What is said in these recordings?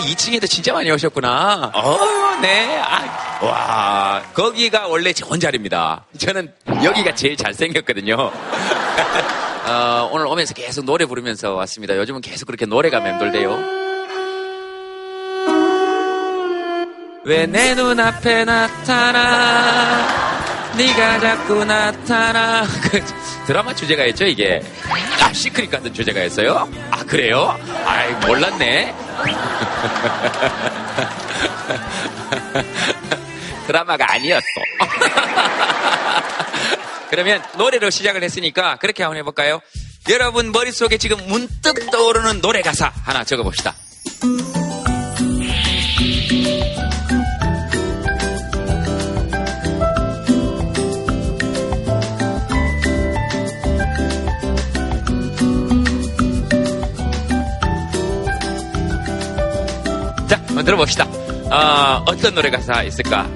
2층에도 진짜 많이 오셨구나. 어, 네. 아, 와, 거기가 원래 제 혼자리입니다. 저는 여기가 제일 잘생겼거든요. 어, 오늘 오면서 계속 노래 부르면서 왔습니다. 요즘은 계속 그렇게 노래가 맴돌대요. 왜 내 눈앞에 나타나 네가 자꾸 나타나 그 드라마 주제가였죠 이게 아 시크릿 같은 주제가였어요? 아 그래요? 아이 몰랐네. 드라마가 아니었어. 그러면 노래로 시작을 했으니까 그렇게 한번 해볼까요? 여러분 머릿속에 지금 문득 떠오르는 노래 가사 하나 적어봅시다 자, 한번 들어 봅시다. 어, 어떤 노래 가사 있을까?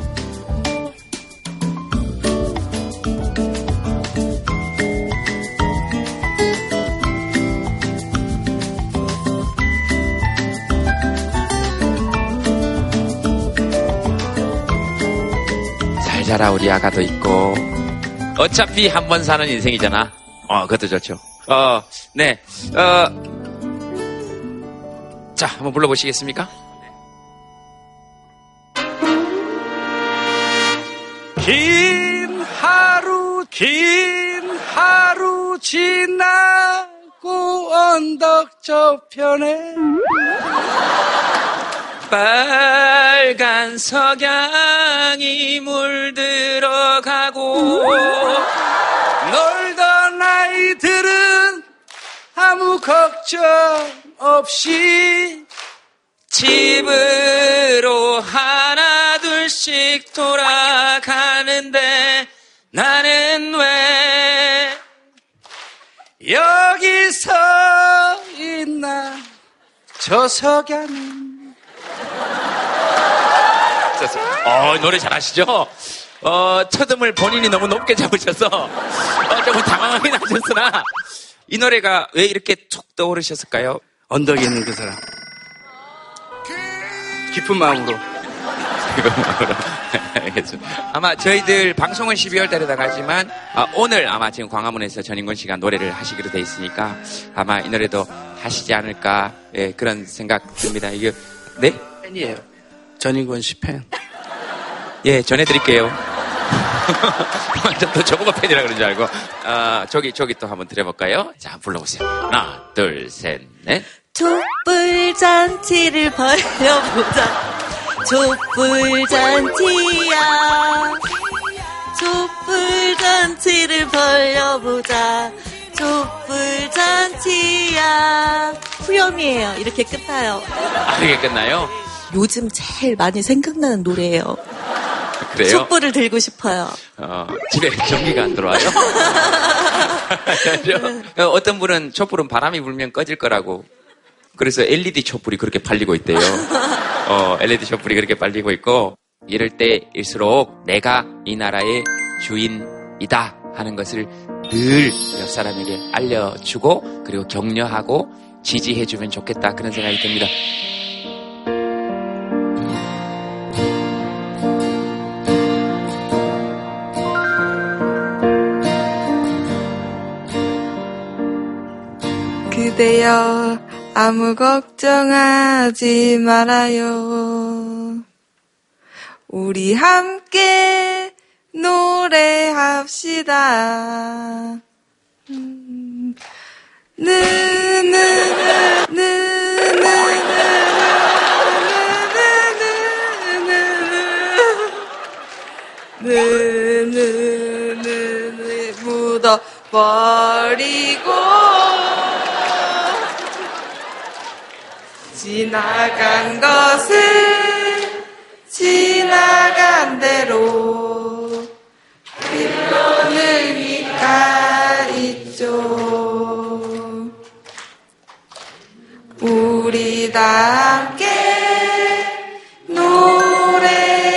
잘 자라 우리 아가도 있고 어차피 한 번 사는 인생이잖아. 어, 그것도 좋죠. 어, 네, 어, 자, 한번 불러보시겠습니까? 긴 하루 긴 하루 지나고 언덕 저편에 빨간 석양이 물들어가고 놀던 아이들은 아무 걱정 없이 집으로 하 저 석양은 어, 노래 잘하시죠? 어, 첫음을 본인이 너무 높게 잡으셔서 어, 조금 당황하긴 하셨으나 이 노래가 왜 이렇게 툭 떠오르셨을까요? 언덕에 있는 그 사람 깊은 마음으로. 아마 저희들 방송은 12월 달에 나가지만 아, 오늘 아마 지금 광화문에서 전인권 씨가 노래를 하시기로 돼 있으니까 아마 이 노래도 하시지 않을까 예, 그런 생각 듭니다. 이게 네? 팬이에요 전인권 씨 팬. 예, 전해드릴게요. 완전 또 저거가 팬이라 그런 줄 알고 아, 저기 저기 또 한번 드려볼까요? 자, 불러보세요. 하나, 둘, 셋, 넷. 촛불 잔치를 벌려보자. 촛불 잔치야. 촛불 잔치를 벌려보자. 촛불 잔치야. 후렴이에요. 이렇게 끝나요. 아, 이게 끝나요? 요즘 제일 많이 생각나는 노래예요. 그래요? 촛불을 들고 싶어요. 어, 집에 전기가 안 들어와요? 어, 어떤 분은 촛불은 바람이 불면 꺼질 거라고. 그래서 LED 촛불이 그렇게 팔리고 있대요. 어, LED 촛불이 그렇게 팔리고 있고, 이럴 때일수록 내가 이 나라의 주인이다 하는 것을 늘 옆 사람에게 알려주고, 그리고 격려하고, 지지해주면 좋겠다. 그런 생각이 듭니다. 그대여 아무 걱정하지 말아요. 우리 함께 노래합시다. 음, 묻어버리고 지나간 것은 지나간 대로 의미가 있죠 우리 다 함께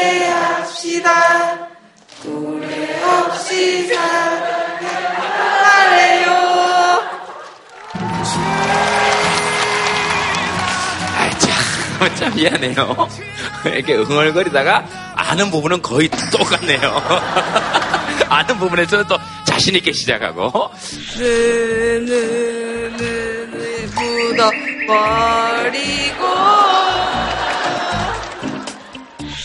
노래합시다 노래 없이 아이, 참, 참. 참 미안해요. 이렇게 응얼거리다가 아는 부분은 거의 똑같네요. 아는 부분에서는 또 자신있게 시작하고. 느느느 묻어버리고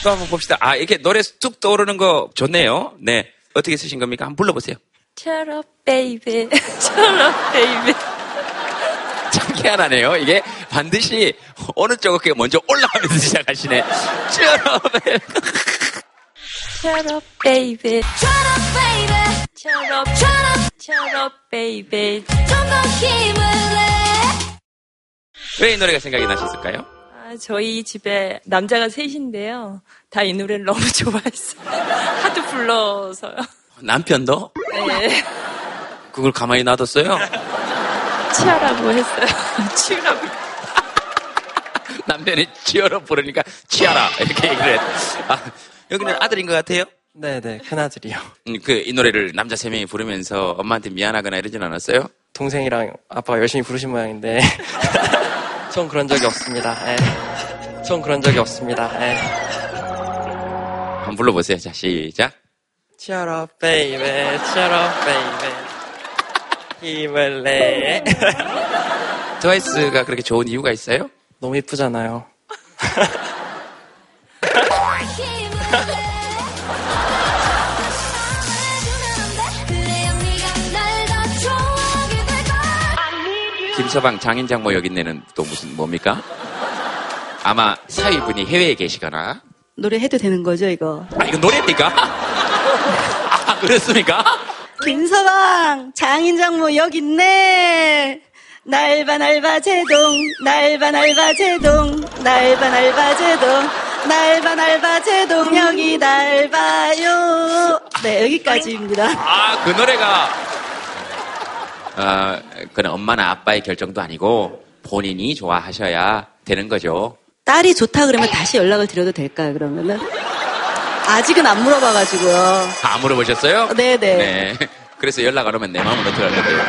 또 한번 봅시다. 아, 이렇게 노래 뚝 떠오르는 거 좋네요. 네. 어떻게 쓰신 겁니까? 한번 불러보세요. Baby. Shut up, baby. 참 희한하네요. 이게 반드시 어느 쪽 어깨가 먼저 올라가면서 시작하시네. up, baby. Shut up, baby. Shut up, shut up, shut up, baby. 좀더 힘을 내. 왜 이 노래가 생각이 나셨을까요? 아, 저희 집에 남자가 셋인데요. 다 이 노래를 너무 좋아했어요. 하도 불러서요. 남편도 네. 그걸 가만히 놔뒀어요? 치아라고 했어요. 치우라고. 남편이 치어로 부르니까 치아라 이렇게 얘기를 했. 아, 여기는 아들인 것 같아요. 네네, 큰아들이요. 음, 그이 노래를 남자 세 명이 부르면서 엄마한테 미안하거나 이러진 않았어요? 동생이랑 아빠가 열심히 부르신 모양인데, 전 그런 적이 없습니다. 예. 전 그런 적이 없습니다. 예. 한번 불러보세요. 자 시작. Baby. Cheer up, baby. 힘을 내. 트와이스가 그렇게 좋은 이유가 있어요? 너무 이쁘잖아요. 김서방 장인장 모 여기 내는 또 무슨 뭡니까? 아마 사위분이 해외에 계시거나 노래 해도 되는 거죠, 이거? 아 이거 노래입니까? 아 그렇습니까? 김서방, 장인장 모 여기 있네. 날바 날바 제동, 날바 날바 제동, 날바 날바 제동, 날바 날바 제동 여기 날바요. 네, 여기까지입니다. 아 그 노래가 아 그는 엄마나 아빠의 결정도 아니고 본인이 좋아하셔야 되는 거죠. 딸이 좋다 그러면 다시 연락을 드려도 될까요, 그러면은? 아직은 안 물어봐가지고요. 아 물어보셨어요? 네네. 네. 그래서 연락 안 오면 내 마음은 어떻게 할 건데요?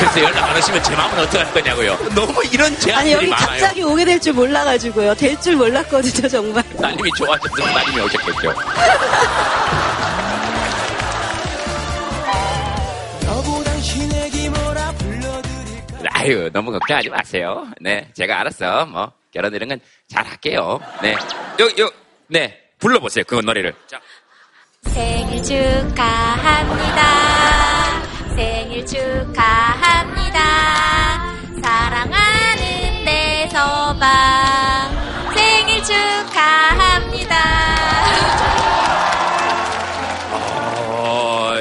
그래서 연락 안 오시면 제 마음은 어떻게 할 거냐고요? 너무 이런 아니, 제안들이 여기 많아요. 갑자기 오게 될 줄 몰라가지고요. 될 줄 몰랐거든요, 정말. 따님이 좋아하셨으면 따님이 오셨겠죠. 아유, 너무 걱정하지 마세요. 네, 제가 알았어. 뭐, 결혼 이런 건 잘 할게요. 네. 요, 요, 네. 불러보세요. 그 노래를. 자, 생일 축하합니다. 생일 축하합니다. 사랑하는 대서방. 생일 축하합니다. 어,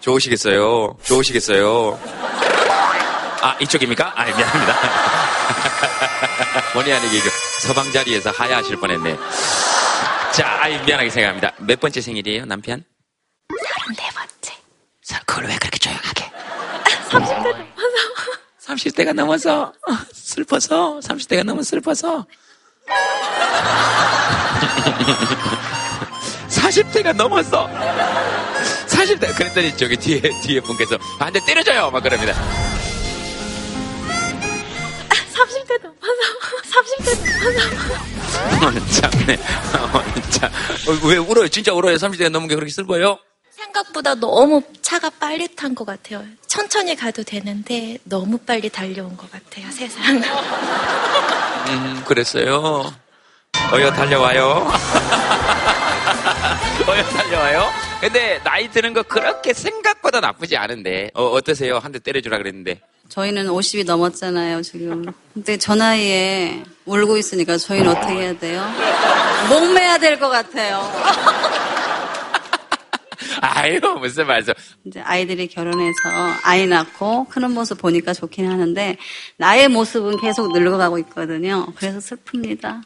좋으시겠어요. 좋으시겠어요. 아, 이쪽입니까? 아, 미안합니다. 본의 아니게 서방 자리에서 하야하실 뻔했네. 자, 아이, 미안하게 생각합니다. 몇 번째 생일이에요, 남편? 네 번째. 사- 그걸 왜 그렇게? 30대 넘어서. 30대가 넘어서. 어, 슬퍼서. 30대가 넘어 슬퍼서. 40대가 넘었어. 40대. 그랬더니 저기 뒤에, 뒤에 분께서 반대 때려줘요. 막 그럽니다. 30대 넘어서. 30대 넘어서. 어, 참네. 어, 참. 어, 왜 울어요? 진짜 울어요? 30대가 넘은 게 그렇게 슬퍼요? 생각보다 너무 차가 빨리 탄 것 같아요. 천천히 가도 되는데 너무 빨리 달려온 것 같아요, 세상. 음, 그랬어요. 어여 달려와요. 어여 달려와요. 근데 나이 드는 거 그렇게 생각보다 나쁘지 않은데 어, 어떠세요? 한 대 때려주라 그랬는데 저희는 50이 넘었잖아요, 지금. 근데 저 나이에 울고 있으니까 저희는 어떻게 해야 돼요? 목매야 될 것 같아요. 아유 무슨 말씀 이제 아이들이 결혼해서 아이 낳고 크는 모습 보니까 좋긴 하는데 나의 모습은 계속 늙어가고 있거든요. 그래서 슬픕니다.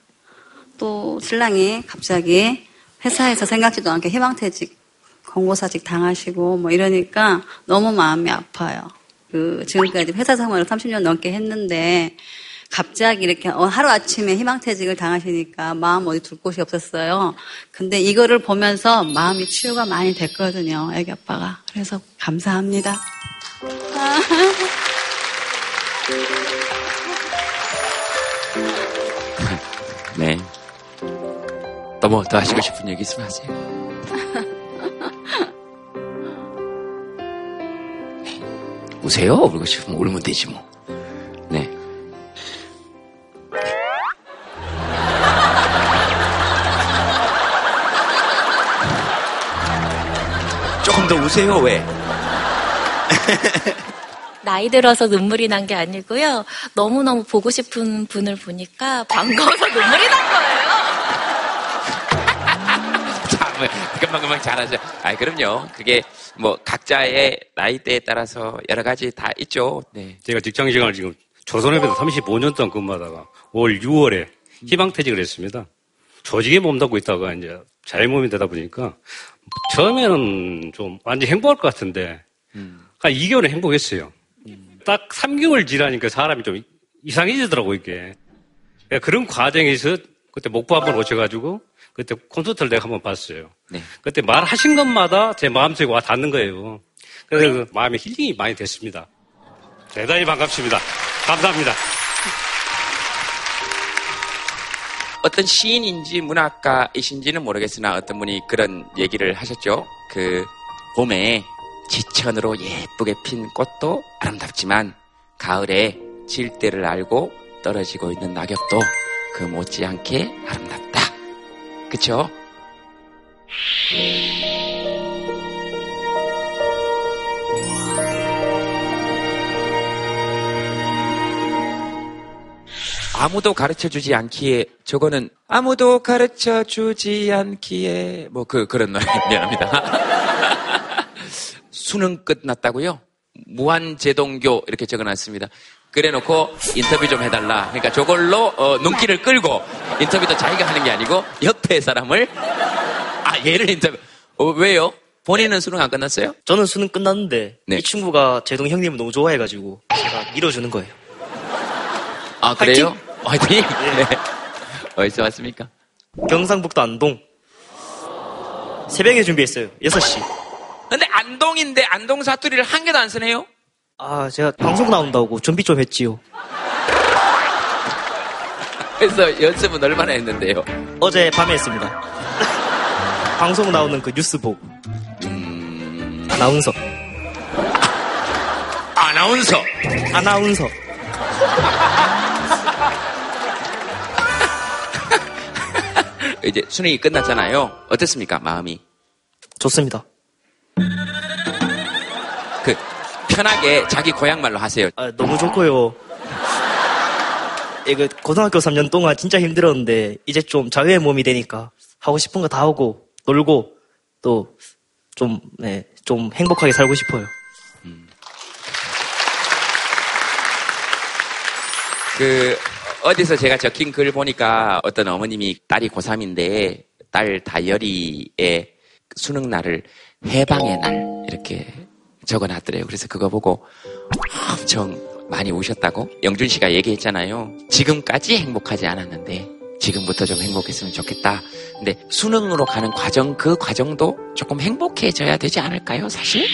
또 신랑이 갑자기 회사에서 생각지도 않게 희망퇴직, 권고사직 당하시고 뭐 이러니까 너무 마음이 아파요. 그 지금까지 회사 생활을 30년 넘게 했는데 갑자기 이렇게 어, 하루아침에 희망퇴직을 당하시니까 마음 어디 둘 곳이 없었어요. 근데 이거를 보면서 마음이 치유가 많이 됐거든요. 애기 아빠가. 그래서 감사합니다. 또뭐 더 하시고 싶은 얘기 있으면 하세요. 우세요? 울고 싶으면 울면 되지 뭐. 더 우세요, 왜? 나이 들어서 눈물이 난 게 아니고요. 너무너무 보고 싶은 분을 보니까 반가워서 눈물이 난 거예요. 참, 금방금방 잘하죠. 아, 그럼요. 그게 뭐 각자의 나이대에 따라서 여러 가지 다 있죠. 네. 제가 직장 생활을 지금 조선업에서 35년 동안 근무하다가 올 6월에 희망퇴직을 했습니다. 조직에 몸담고 있다가 이제 자유몸이 되다 보니까 처음에는 좀 완전 행복할 것 같은데 한 2개월은 행복했어요. 딱 3개월 지나니까 사람이 좀 이상해지더라고 이게. 그러니까 그런 과정에서 그때 목포 한번 오셔가지고 그때 콘서트를 내가 한번 봤어요. 네. 그때 말하신 것마다 제 마음속에 와 닿는 거예요. 그래서 그 마음에 힐링이 많이 됐습니다. 대단히 반갑습니다. 감사합니다. 어떤 시인인지 문학가이신지는 모르겠으나 어떤 분이 그런 얘기를 하셨죠. 그 봄에 지천으로 예쁘게 핀 꽃도 아름답지만 가을에 질 때를 알고 떨어지고 있는 낙엽도 그 못지않게 아름답다. 그쵸? 아무도 가르쳐 주지 않기에 저거는 아무도 가르쳐 주지 않기에 뭐 그 그런 노래 미안합니다. 수능 끝났다고요? 무한제동교 이렇게 적어놨습니다. 그래놓고 인터뷰 좀 해달라. 그러니까 저걸로 어, 눈길을 끌고 인터뷰도 자기가 하는 게 아니고 옆에 사람을 아 얘를 인터뷰 어, 왜요? 본인은 수능 안 끝났어요? 저는 수능 끝났는데 네. 이 친구가 제동 형님을 너무 좋아해가지고 제가 밀어주는 거예요. 아 그래요? 화이팅! 네. 어디서 왔습니까? 경상북도 안동. 새벽에 준비했어요. 6시. 근데 안동인데 안동 사투리를 한 개도 안 쓰네요? 아, 제가 방송 나온다고 준비 좀 했지요. 그래서 연습은 얼마나 했는데요? 어제 밤에 했습니다. 방송 나오는 그 뉴스 보고. 아나운서. 아나운서. 아나운서. 이제 수능이 끝났잖아요. 어땠습니까? 마음이? 좋습니다. 그 편하게 자기 고향 말로 하세요. 아, 너무 좋고요. 이거 고등학교 3년 동안 진짜 힘들었는데 이제 좀 자유의 몸이 되니까 하고 싶은 거 다 하고 놀고 또좀 네, 좀 행복하게 살고 싶어요. 그 어디서 제가 적힌 글 보니까 어떤 어머님이 딸이 고3인데 딸 다이어리에 수능 날을 해방의 날 이렇게 적어놨더래요. 그래서 그거 보고 엄청 많이 우셨다고 영준 씨가 얘기했잖아요. 지금까지 행복하지 않았는데 지금부터 좀 행복했으면 좋겠다. 근데 수능으로 가는 과정 그 과정도 조금 행복해져야 되지 않을까요? 사실?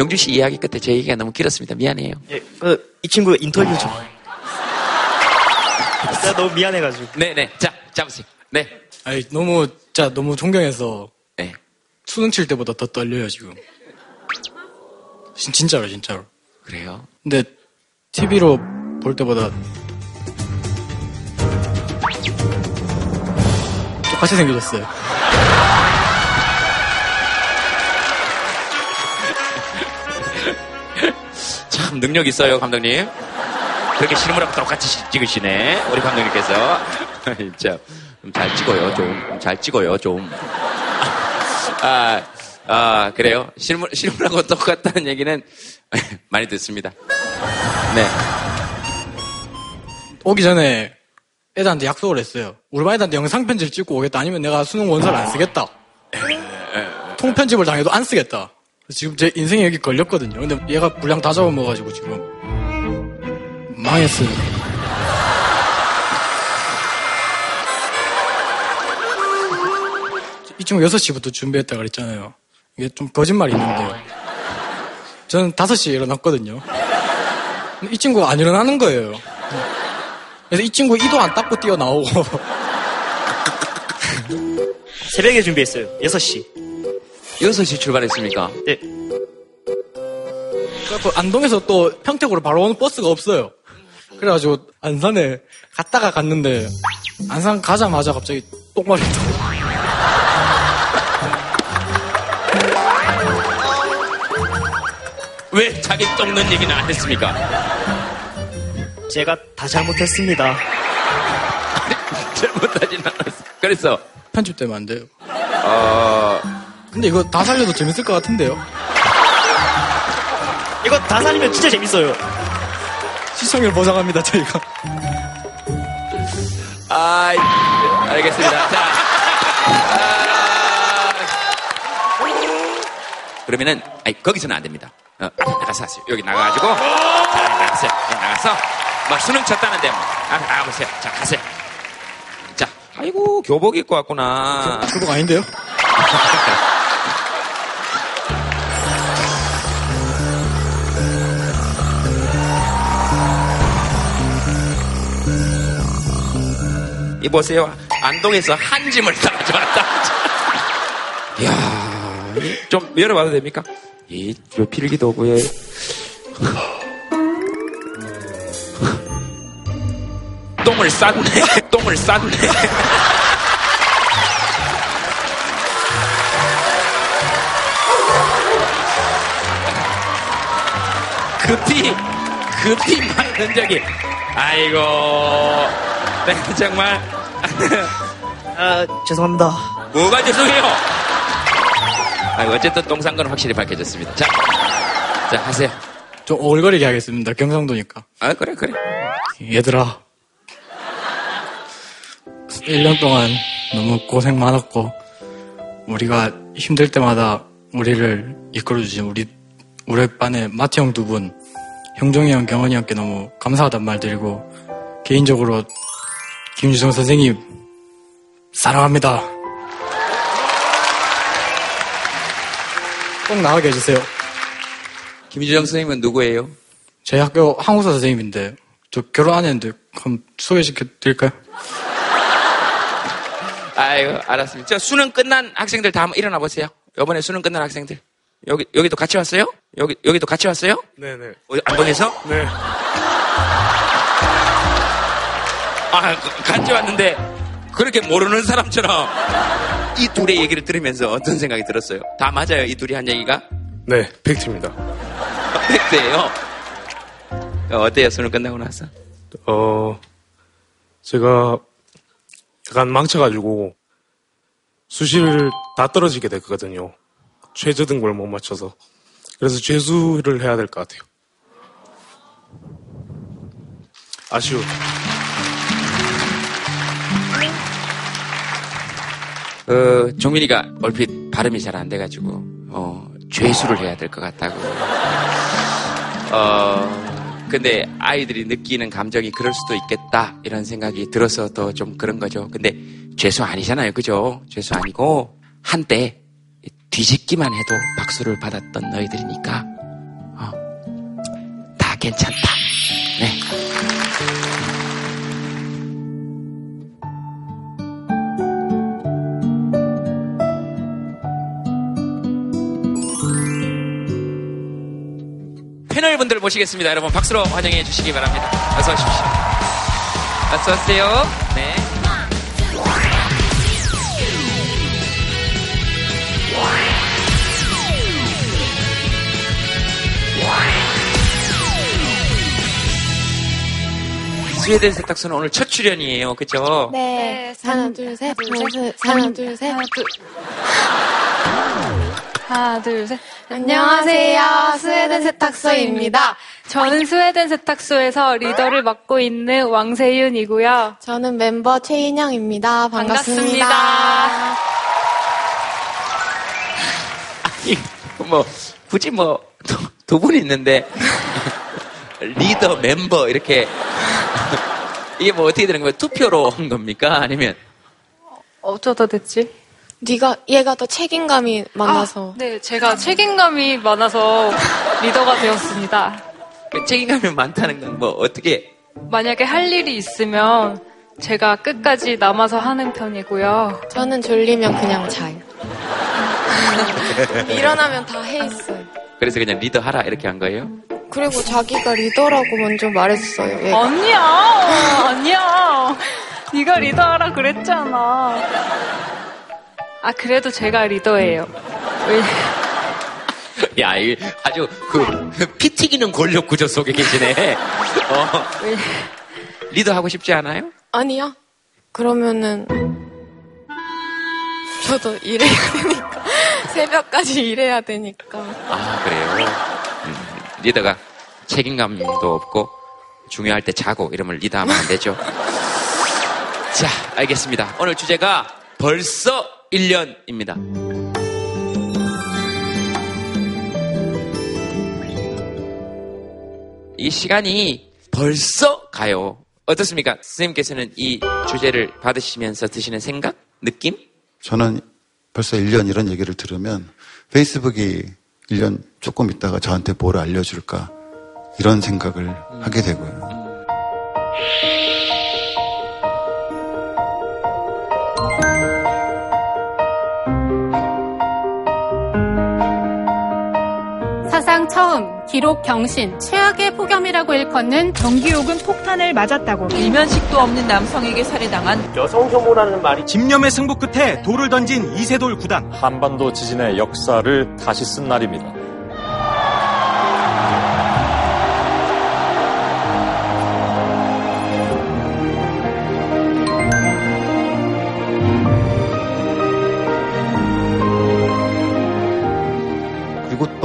영준 씨 이야기 끝에 제 얘기가 너무 길었습니다. 미안해요. 예, 그, 이 친구 인터뷰 좀. 진짜 너무 미안해가지고. 네네. 자, 잡으세요. 네. 아니 너무 진짜 너무 존경해서 네. 수능 칠 때보다 더 떨려요 지금. 진- 진짜로 진짜로. 그래요? 근데 TV로 볼 때보다 똑같이 생겨졌어요. 참 능력 있어요, 감독님. 그렇게 실물하고 똑같이 시- 찍으시네, 우리 감독님께서. 진짜 좀잘 찍어요, 좀. 좀잘 찍어요, 좀. 아, 아, 그래요. 실물, 실물하고 똑같다는 얘기는 많이 듣습니다. 네. 오기 전에 애들한테 약속을 했어요. 우리 반 애들한테 영상 편지를 찍고 오겠다. 아니면 내가 수능 원서를 안 쓰겠다. 통편집을 당해도 안 쓰겠다. 지금 제 인생이 여기 걸렸거든요. 근데 얘가 분량 다 잡아먹어가지고 지금 망했어요. 이 친구 6시부터 준비했다 그랬잖아요. 이게 좀 거짓말이 있는데요. 저는 5시에 일어났거든요. 이 친구가 안 일어나는 거예요. 그래서 이 친구 이도 안 닦고 뛰어나오고. 새벽에 준비했어요. 6시. 6시 출발했습니까? 네. 그래서 안동에서 또 평택으로 바로 오는 버스가 없어요. 그래가지고 안산에 갔다가 갔는데 안산 가자마자 갑자기 똥 마렵다고. 왜 자기 똥는 얘기는 안 했습니까? 제가 다 잘못했습니다. 잘못하진 않았어. 그래서 편집되면 안 돼요. 어 근데 이거 다 살려도 재밌을 것 같은데요. 이거 다 살리면 진짜 재밌어요. 시청률 보장합니다, 저희가. 아, 알겠습니다. 자, 아, 그러면은 아니, 거기서는 안 됩니다. 어, 나가서 하세요. 여기 나가가지고 자 나가세요. 나가서 뭐 수능 쳤다는데 뭐 앞에 나가보세요. 자 가세요. 자, 아이고 교복 입고 왔구나. 교복 아닌데요? 이보세요. 안동에서 한 짐을 다 가져왔다. 이야, 좀 열어봐도 됩니까? 이, 요 필기도구에. 똥을 쌌네. 똥을 쌌네. 급히, 급히 만든 적이. 아이고, 내가 정말. 아, 죄송합니다. 뭐가 죄송해요? 아, 어쨌든 똥산 건 확실히 밝혀졌습니다. 자, 자, 하세요. 좀 오글거리게 하겠습니다. 경상도니까. 아, 그래, 그래. 얘들아. 1년 동안 너무 고생 많았고, 우리가 힘들 때마다 우리를 이끌어주신 우리, 우리 반의 마티 형 두 분, 형종이 형, 경원이 형께 너무 감사하단 말 드리고, 개인적으로 김주성 선생님, 사랑합니다. 꼭 나가게 해주세요. 김주정 선생님은 누구예요? 제 학교 한국사 선생님인데, 저 결혼 안 했는데, 그럼 소개시켜 드릴까요? 아이고, 알았습니다. 저 수능 끝난 학생들 다 한번 일어나 보세요. 이번에 수능 끝난 학생들. 여기, 여기도 같이 왔어요? 여기, 여기도 같이 왔어요? 네네. 어디, 안동에서? 네. 아, 그- 같이 왔는데, 그렇게 모르는 사람처럼 이 둘의 얘기를 들으면서 어떤 생각이 들었어요? 다 맞아요, 이 둘이 한 얘기가? 네, 팩트입니다. 팩트예요. 어, 어때요, 수능 끝나고 나서? 어, 제가 약간 망쳐가지고 수시를 다 떨어지게 됐거든요. 최저 등급을 못 맞춰서. 그래서 죄수를 해야 될 것 같아요. 아쉬워. 어, 종민이가 얼핏 발음이 잘 안 돼가지고, 어, 죄수를 해야 될 것 같다고. 어, 근데 아이들이 느끼는 감정이 그럴 수도 있겠다, 이런 생각이 들어서 더 좀 그런 거죠. 근데 죄수 아니잖아요. 그죠? 죄수 아니고, 한때 뒤집기만 해도 박수를 받았던 너희들이니까, 어, 다 괜찮다. 네. 분들 모시겠습니다. 여러분 박수로 환영해 주시기 바랍니다. 어서 오십시오. 어서 오세요. 네. 스웨덴 세탁소는 오늘 첫 출연이에요. 그죠? 네. 하나, 둘, 셋. 하나, 둘, 하나, 둘, 셋. 하나, 둘, 셋. 안녕하세요. 스웨덴 세탁소입니다. 저는 스웨덴 세탁소에서 리더를 맡고 있는 왕세윤이고요. 저는 멤버 최인영입니다. 반갑습니다. 반갑습니다. 아니, 뭐, 굳이 뭐, 두분 있는데, 리더, 멤버, 이렇게, 이게 뭐 어떻게 되는 거예요? 투표로 한 겁니까? 아니면, 어쩌다 됐지? 네가 얘가 더 책임감이 많아서. 아, 네, 제가 책임감이 많아서 리더가 되었습니다. 그 책임감이 많다는 건 뭐 어떻게 만약에 할 일이 있으면 제가 끝까지 남아서 하는 편이고요. 저는 졸리면 그냥 자요. 일어나면 다 해 있어요. 그래서 그냥 리더 하라 이렇게 한 거예요? 그리고 자기가 리더라고 먼저 말했어요. 얘가. 아니야, 아니야. 네가 리더하라 그랬잖아. 아 그래도 제가 리더예요. 왜? 야, 이 아주 그 피 튀기는 권력 구조 속에 계시네. 어. 리더 하고 싶지 않아요? 아니야. 그러면은 저도 일해야 되니까 새벽까지 일해야 되니까. 아 그래요. 음, 리더가 책임감도 없고 중요할 때 자고 이러면 리더하면 안 되죠. 자, 알겠습니다. 오늘 주제가 벌써 1년입니다. 이 시간이 벌써 가요. 어떻습니까? 선생님께서는 이 주제를 받으시면서 드시는 생각? 느낌? 저는 벌써 1년 이런 얘기를 들으면 페이스북이 1년 조금 있다가 저한테 뭘 알려줄까 이런 생각을 하게 되고요. 사 기록 경신 최악의 폭염이라고 일컫는 전기요금 폭탄을 맞았다고 일면식도 없는 남성에게 살해당한 여성 혐오라는 말이 집념의 승부 끝에 돌을 던진 이세돌 구단 한반도 지진의 역사를 다시 쓴 날입니다.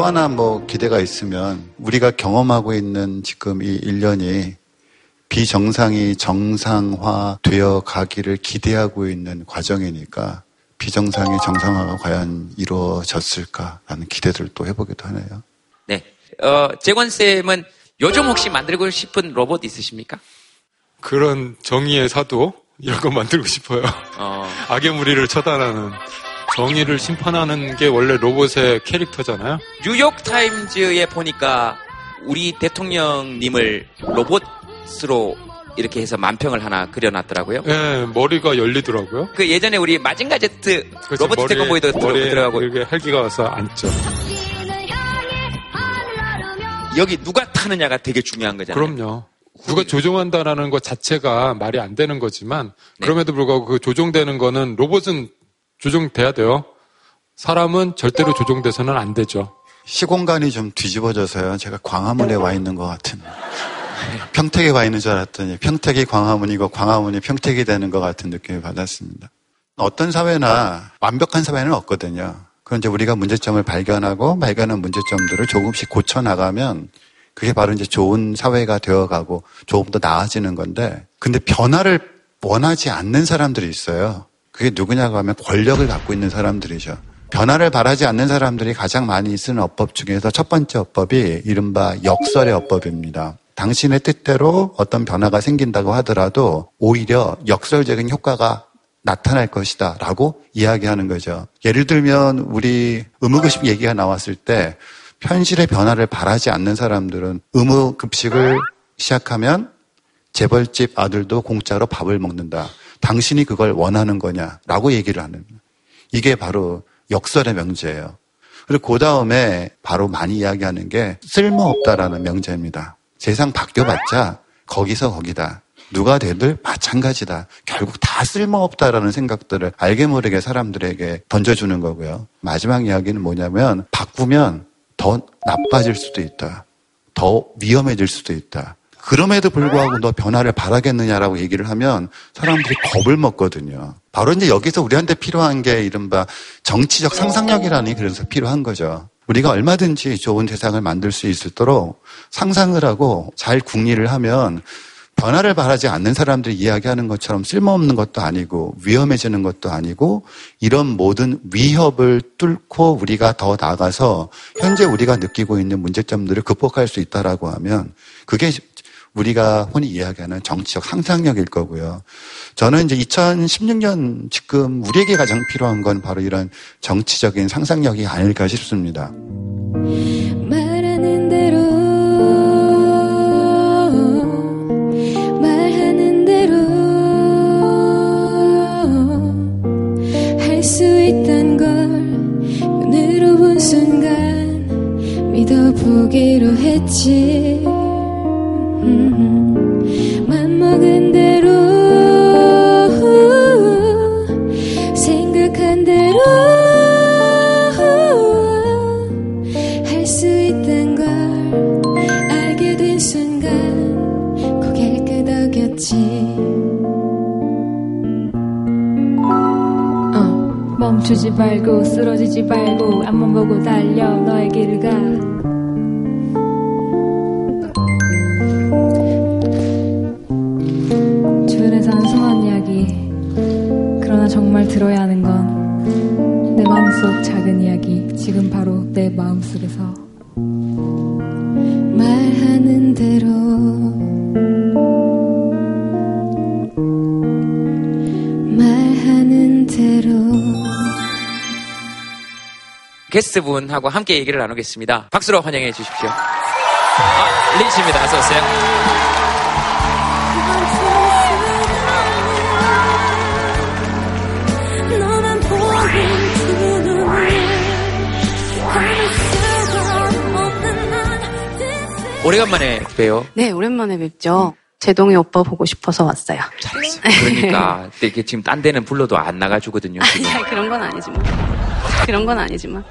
또 하나 뭐 기대가 있으면 우리가 경험하고 있는 지금 이 1년이 비정상이 정상화 되어 가기를 기대하고 있는 과정이니까 비정상의 정상화가 과연 이루어졌을까라는 기대를 또 해보기도 하네요. 네. 어, 재권쌤은 요즘 혹시 만들고 싶은 로봇 있으십니까? 그런 정의의 사도 이런 거 만들고 싶어요. 어. 악의 무리를 처단하는 정의를 심판하는 게 원래 로봇의 캐릭터잖아요. 뉴욕 타임즈에 보니까 우리 대통령님을 로봇으로 이렇게 해서 만평을 하나 그려놨더라고요. 예, 머리가 열리더라고요. 그 예전에 우리 마징가 제트 로봇 태권보이도 들어가고 이렇게 헬기가 와서 앉죠. 여기 누가 타느냐가 되게 중요한 거잖아요. 그럼요. 누가 조종한다라는 것 자체가 말이 안 되는 거지만 네. 그럼에도 불구하고 그 조종되는 거는 로봇은 조종돼야 돼요. 사람은 절대로 조종돼서는 안 되죠. 시공간이 좀 뒤집어져서요. 제가 광화문에 와 있는 것 같은. 평택에 와 있는 줄 알았더니 평택이 광화문이고 광화문이 평택이 되는 것 같은 느낌을 받았습니다. 어떤 사회나 완벽한 사회는 없거든요. 이제 우리가 문제점을 발견하고 발견한 문제점들을 조금씩 고쳐 나가면 그게 바로 이제 좋은 사회가 되어가고 조금 더 나아지는 건데 근데 변화를 원하지 않는 사람들이 있어요. 그게 누구냐고 하면 권력을 갖고 있는 사람들이죠. 변화를 바라지 않는 사람들이 가장 많이 쓰는 어법 중에서 첫 번째 어법이 이른바 역설의 어법입니다. 당신의 뜻대로 어떤 변화가 생긴다고 하더라도 오히려 역설적인 효과가 나타날 것이다 라고 이야기하는 거죠. 예를 들면 우리 의무급식 얘기가 나왔을 때 현실의 변화를 바라지 않는 사람들은 의무급식을 시작하면 재벌집 아들도 공짜로 밥을 먹는다. 당신이 그걸 원하는 거냐라고 얘기를 하는. 이게 바로 역설의 명제예요. 그리고 그 다음에 바로 많이 이야기하는 게 쓸모없다라는 명제입니다. 세상 바뀌어봤자 거기서 거기다. 누가 되들 마찬가지다. 결국 다 쓸모없다라는 생각들을 알게 모르게 사람들에게 던져주는 거고요. 마지막 이야기는 뭐냐면 바꾸면 더 나빠질 수도 있다. 더 위험해질 수도 있다. 그럼에도 불구하고 너 변화를 바라겠느냐라고 얘기를 하면 사람들이 겁을 먹거든요. 바로 이제 여기서 우리한테 필요한 게 이른바 정치적 상상력이라는 게 그래서 필요한 거죠. 우리가 얼마든지 좋은 세상을 만들 수 있도록 상상을 하고 잘 궁리를 하면 변화를 바라지 않는 사람들이 이야기하는 것처럼 쓸모없는 것도 아니고 위험해지는 것도 아니고 이런 모든 위협을 뚫고 우리가 더 나아가서 현재 우리가 느끼고 있는 문제점들을 극복할 수 있다라고 하면 그게 우리가 흔히 이야기하는 정치적 상상력일 거고요. 저는 이제 2016년 지금 우리에게 가장 필요한 건 바로 이런 정치적인 상상력이 아닐까 싶습니다. 속에서 말하는 대로 말하는 대로 게스트분하고 함께 얘기를 나누겠습니다. 박수로 환영해 주십시오. 아, 린 씨입니다. 어서 오세요. 오래간만에 봬요. 네, 오랜만에 뵙죠. 제동이 오빠 보고 싶어서 왔어요. 그러니까 이렇게 지금 딴 데는 불러도 안 나가주거든요. 지금. 아니, 그런 건 아니지만. 그런 건 아니지만.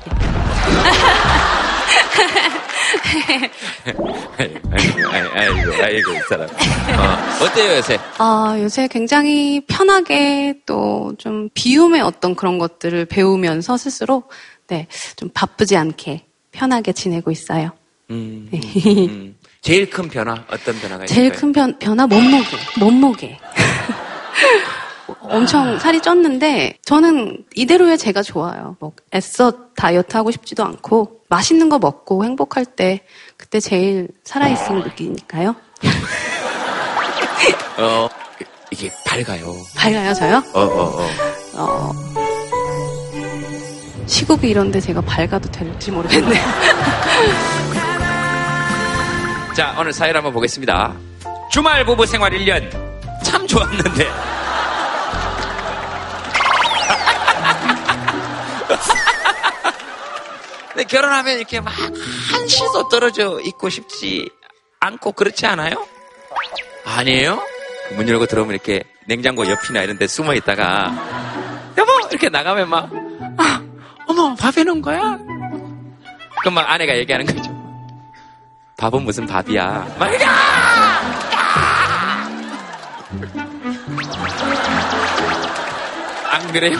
아이고, 아이고, 아이고, 아이고, 이 사람. 어, 어때요, 요새? 아, 요새 굉장히 편하게 또 좀 비움의 어떤 그런 것들을 배우면서 스스로 네, 좀 바쁘지 않게 편하게 지내고 있어요. 음, 네. 음. 제일 큰 변화, 어떤 변화가 제일 있을까요? 큰 변, 변화 몸무게. 몸무게. 엄청 살이 쪘는데 저는 이대로의 제가 좋아요. 뭐 애써 다이어트 하고 싶지도 않고 맛있는 거 먹고 행복할 때 그때 제일 살아있음을 느끼니까요. 어, 이게 밝아요. 밝아요, 저요? 어, 어, 어. 어, 시국이 이런데 제가 밝아도 될지 모르겠네요. 자, 오늘 사연 한번 보겠습니다. 주말 부부 생활 1년. 참 좋았는데. 근데 결혼하면 이렇게 막 한시도 떨어져 있고 싶지 않고 그렇지 않아요? 아니에요? 문 열고 들어오면 이렇게 냉장고 옆이나 이런 데 숨어 있다가 여보! 이렇게 나가면 막 아, 어머 밥 해놓은 거야? 그럼 막 아내가 얘기하는 거죠. 밥은 무슨 밥이야? 막 이렇게 안 그래요?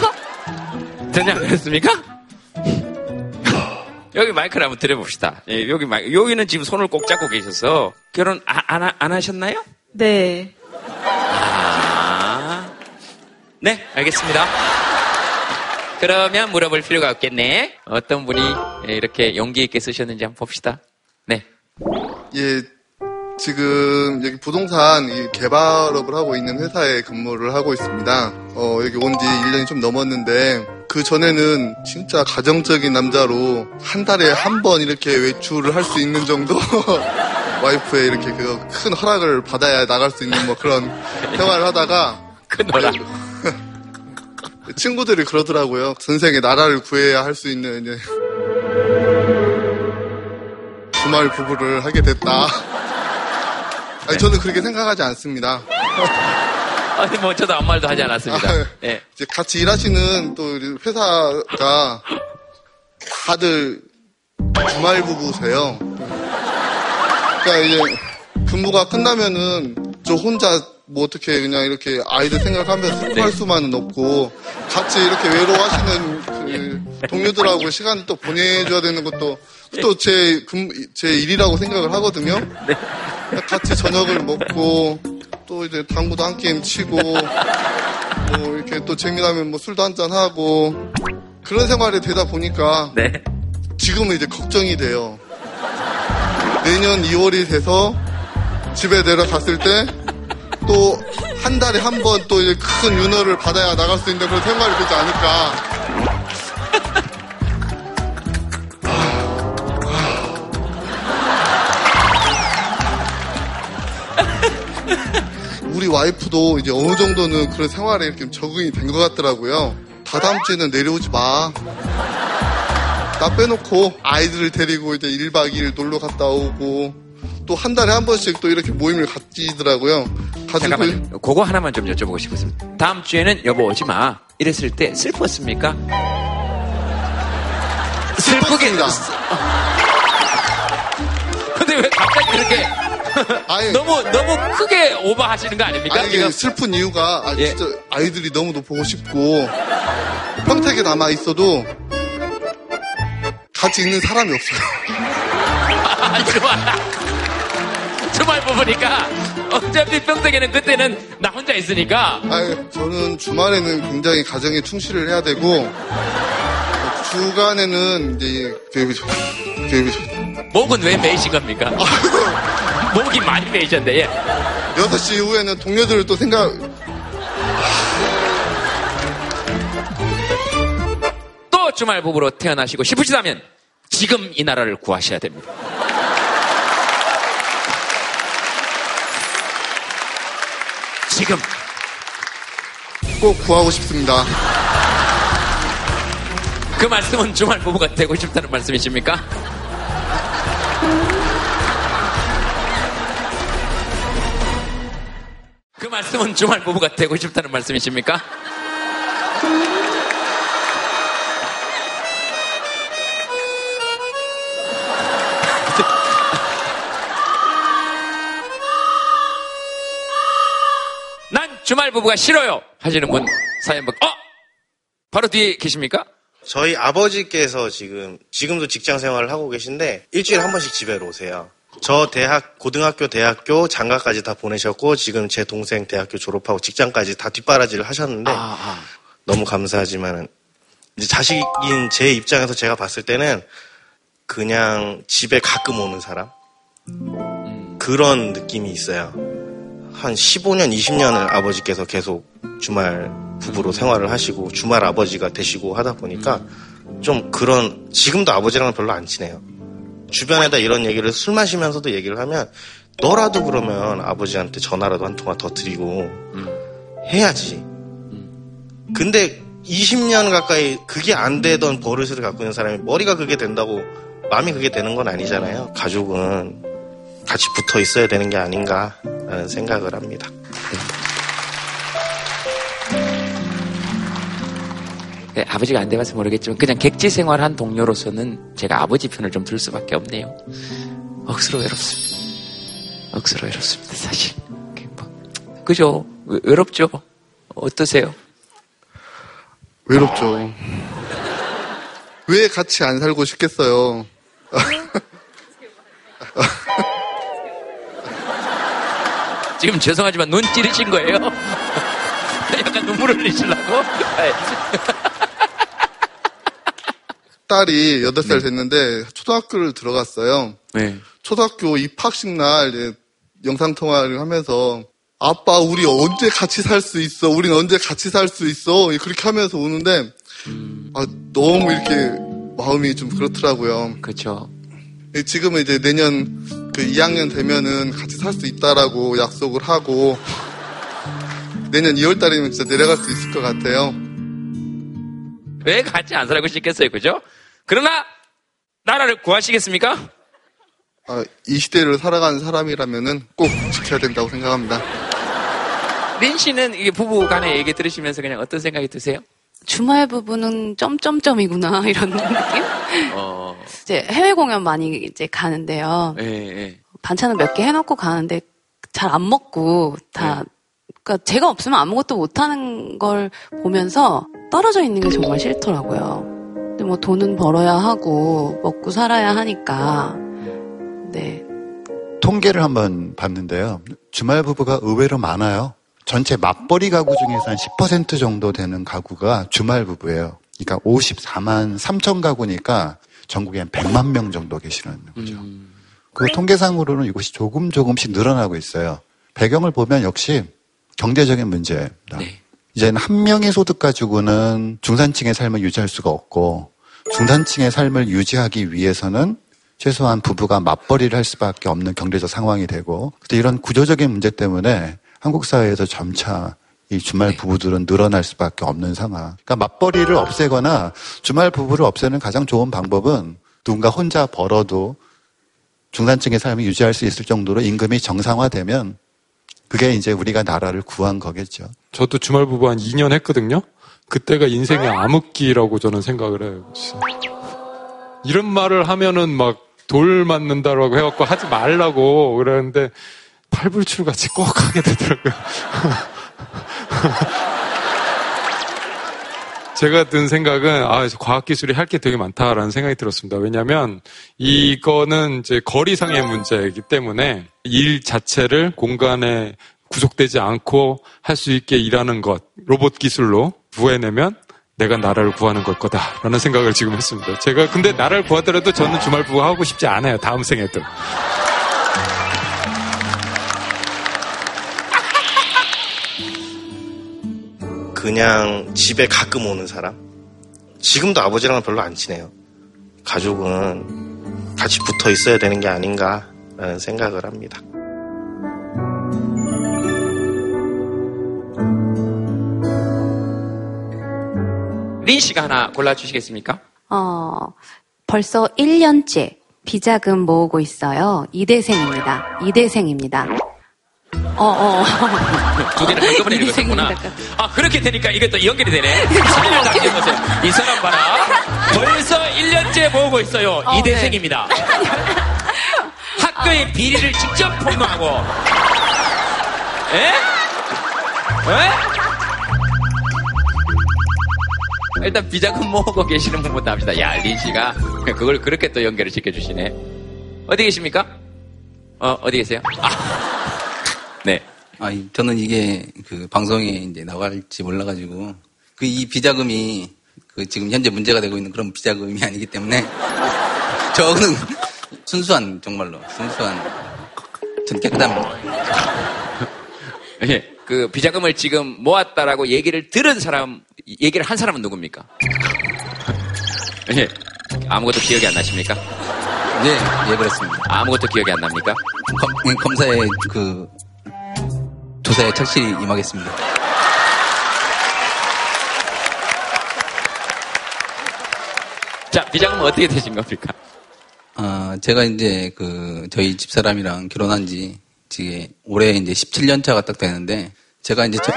전혀 안 그랬습니까? 여기 마이크를 한번 드려봅시다. 예, 여기 마 여기는 지금 손을 꼭 잡고 계셔서 결혼 아, 안, 하- 안 하셨나요? 네. 아, 네, 알겠습니다. 그러면 물어볼 필요가 없겠네. 어떤 분이 이렇게 용기 있게 쓰셨는지 한번 봅시다. 네. 예, 지금 여기 부동산 이 개발업을 하고 있는 회사에 근무를 하고 있습니다. 어, 여기 온 지 1년이 좀 넘었는데, 그 전에는 진짜 가정적인 남자로 한 달에 한 번 이렇게 외출을 할 수 있는 정도? 와이프의 이렇게 그 큰 허락을 받아야 나갈 수 있는 뭐 그런 생활을 하다가. 큰 허락. 친구들이 그러더라고요. 전생에 나라를 구해야 할 수 있는 이제 주말 부부를 하게 됐다. 아니, 저는 그렇게 생각하지 않습니다. 아니, 뭐, 저도 아무 말도 하지 않았습니다. 아, 네. 이제 같이 일하시는 또 회사가 다들 주말 부부세요. 그러니까 이제 근무가 끝나면은 저 혼자 뭐 어떻게 그냥 이렇게 아이들 생각하면서 슬퍼할 수만은 없고 같이 이렇게 외로워하시는 그 동료들하고 시간을 또 보내줘야 되는 것도 또 제 제 일이라고 생각을 하거든요. 같이 저녁을 먹고 또 이제 당구도 한 게임 치고 뭐 이렇게 또 재미나면 뭐 술도 한 잔 하고 그런 생활이 되다 보니까 지금은 이제 걱정이 돼요. 내년 2월이 돼서 집에 내려갔을 때 또 한 달에 한 번또큰 윤허를 받아야 나갈 수 있는 그런 생활이 되지 않을까. 우리 와이프도 이제 어느 정도는 그런 생활에 이렇게 적응이 된 것 같더라고요. 다다음 주에는 내려오지 마. 나 빼놓고 아이들을 데리고 이제 1박 2일 놀러 갔다 오고 또 한 달에 한 번씩 또 이렇게 모임을 갖지더라고요. 가지고 잠깐만요. 그거 하나만 좀 여쭤보고 싶었습니다. 다음 주에는 여보 오지 마. 이랬을 때 슬펐습니까? 슬프게. 근데 왜 갑자기 그렇게 너무 너무 크게 오버하시는 거 아닙니까? 아니, 이게 슬픈 이유가 아, 진짜 아이들이 너무도 보고 싶고 평택에 남아 있어도 같이 있는 사람이 없어요. 아, 주말 주말 뽑으니까 어차피 평택에는 그때는 나 혼자 있으니까 아니, 저는 주말에는 굉장히 가정에 충실을 해야 되고 주간에는 이제 교육이 좋 교육이 좋 목은 왜 메이신 겁니까? 목이 많이 메이셨네. 예. 6시 이후에는 동료들을 또 생각 또 주말 부부로 태어나시고 싶으시다면 지금 이 나라를 구하셔야 됩니다. 지금 꼭 구하고 싶습니다. 그 말씀은 주말 부부가 되고 싶다는 말씀이십니까? 말씀은 주말 부부가 되고 싶다는 말씀이십니까? 난 주말 부부가 싫어요 하시는 분 사연 번 어? 바로 뒤에 계십니까? 저희 아버지께서 지금 지금도 직장 생활을 하고 계신데 일주일에 한 번씩 집에로 오세요. 저 대학 고등학교 대학교 장가까지 다 보내셨고 지금 제 동생 대학교 졸업하고 직장까지 다 뒷바라지를 하셨는데 너무 감사하지만은 이제 자식인 제 입장에서 제가 봤을 때는 그냥 집에 가끔 오는 사람 그런 느낌이 있어요. 한 15년, 20년을 아버지께서 계속 주말 부부로 생활을 하시고 주말 아버지가 되시고 하다 보니까 좀 그런 지금도 아버지랑은 별로 안 친해요. 주변에다 이런 얘기를 술 마시면서도 얘기를 하면 너라도 그러면 아버지한테 전화라도 한 통화 더 드리고 해야지. 근데 20년 가까이 그게 안 되던 버릇을 갖고 있는 사람이 머리가 그게 된다고 마음이 그게 되는 건 아니잖아요. 가족은 같이 붙어 있어야 되는 게 아닌가라는 생각을 합니다. 아버지가 안 돼봐서 모르겠지만 그냥 객지 생활한 동료로서는 제가 아버지 편을 좀 들 수밖에 없네요. 억수로 외롭습니다. 억수로 외롭습니다, 사실. 뭐, 그죠? 외- 외롭죠? 어떠세요? 외롭죠. 왜 같이 안 살고 싶겠어요? 지금 죄송하지만 눈 찌르신 거예요? 약간 눈물을 흘리시려고? 네. 딸이 8살 됐는데 초등학교를 들어갔어요. 네. 초등학교 입학식 날 이제 영상 통화를 하면서 아빠 우리 언제 같이 살 수 있어? 우린 언제 같이 살 수 있어? 그렇게 하면서 우는데 아, 너무 이렇게 마음이 좀 그렇더라고요. 그렇죠. 지금은 이제 내년 그 2학년 되면은 같이 살 수 있다라고 약속을 하고 내년 2월 달이면 진짜 내려갈 수 있을 것 같아요. 왜 같이 안 살고 싶겠어요, 그죠? 그러나, 나라를 구하시겠습니까? 아, 이 시대를 살아가는 사람이라면은 꼭 지켜야 된다고 생각합니다. 린 씨는 이게 부부 간의 얘기 들으시면서 그냥 어떤 생각이 드세요? 주말 부부는 점점점이구나 이런 느낌? 어, 이제 해외 공연 많이 이제 가는데요. 예, 예. 반찬을 몇 개 해놓고 가는데 잘 안 먹고 다 그러니까 제가 없으면 아무것도 못하는 걸 보면서 떨어져 있는 게 정말 싫더라고요. 근데 뭐 돈은 벌어야 하고 먹고 살아야 하니까 네 통계를 한번 봤는데요. 주말 부부가 의외로 많아요. 전체 맞벌이 가구 중에서 한 10% 정도 되는 가구가 주말 부부예요. 그러니까 54만 3천 가구니까 전국에 한 100만 명 정도 계시는 거죠. 그 통계상으로는 이것이 조금 조금씩 늘어나고 있어요. 배경을 보면 역시 경제적인 문제입니다. 이제는 한 명의 소득 가지고는 중산층의 삶을 유지할 수가 없고 중산층의 삶을 유지하기 위해서는 최소한 부부가 맞벌이를 할 수밖에 없는 경제적 상황이 되고 그래서 이런 구조적인 문제 때문에 한국 사회에서 점차 이 주말 부부들은 늘어날 수밖에 없는 상황. 그러니까 맞벌이를 없애거나 주말 부부를 없애는 가장 좋은 방법은 누군가 혼자 벌어도 중산층의 삶을 유지할 수 있을 정도로 임금이 정상화되면 그게 이제 우리가 나라를 구한 거겠죠. 저도 주말 부부 한 2년 했거든요. 그때가 인생의 암흑기라고 저는 생각을 해요. 이런 말을 하면은 막 돌 맞는다라고 해갖고 하지 말라고 그러는데 팔불출 같이 꼭 하게 되더라고요. 제가 든 생각은 아 과학기술이 할 게 되게 많다라는 생각이 들었습니다. 왜냐하면 이거는 이제 거리상의 문제이기 때문에 일 자체를 공간에 구속되지 않고 할 수 있게 일하는 것 로봇 기술로 구해내면 내가 나라를 구하는 걸 거다라는 생각을 지금 했습니다. 제가 근데 나라를 구하더라도 저는 주말 부부 하고 싶지 않아요. 다음 생에도. 그냥 집에 가끔 오는 사람. 지금도 아버지랑은 별로 안 친해요. 가족은 같이 붙어 있어야 되는 게 아닌가라는 생각을 합니다. 린 씨가 하나 골라주시겠습니까? 어, 벌써 1년째 비자금 모으고 있어요. 이대생입니다. 이대생입니다. 어, 어. 두 개를 한꺼번에 읽으셨구나. 아, 그렇게 되니까 이것도 연결이 되네. 11년 같게 보세요. 이 사람 봐라. 벌써 1년째 모으고 있어요. 어, 이대생입니다. 학교의 비리를 직접 폭로하고. 에? 에? 일단 비자금 모으고 계시는 분부터 합시다. 야, 린 씨가 그걸 그렇게 또 연결을 시켜주시네. 어디 계십니까? 어, 어디 계세요? 아, 네. 아, 저는 이게 그 방송에 이제 나갈지 몰라가지고 그 이 비자금이 그 지금 현재 문제가 되고 있는 그런 비자금이 아니기 때문에 저는 순수한 정말로 순수한 전 깨끗합니다. 예, 그 비자금을 지금 모았다라고 얘기를 들은 사람, 얘기를 한 사람은 누굽니까? 예, 아무것도 기억이 안 나십니까? 네, 예, 그렇습니다. 아무것도 기억이 안 납니까? 검, 검사의 그 조사에 착실히 임하겠습니다. 자, 비자금은 어떻게 되신 겁니까? 아, 제가 이제 그 저희 집사람이랑 결혼한 지 지금 올해 이제 17년 차가 딱 되는데 제가 이제 저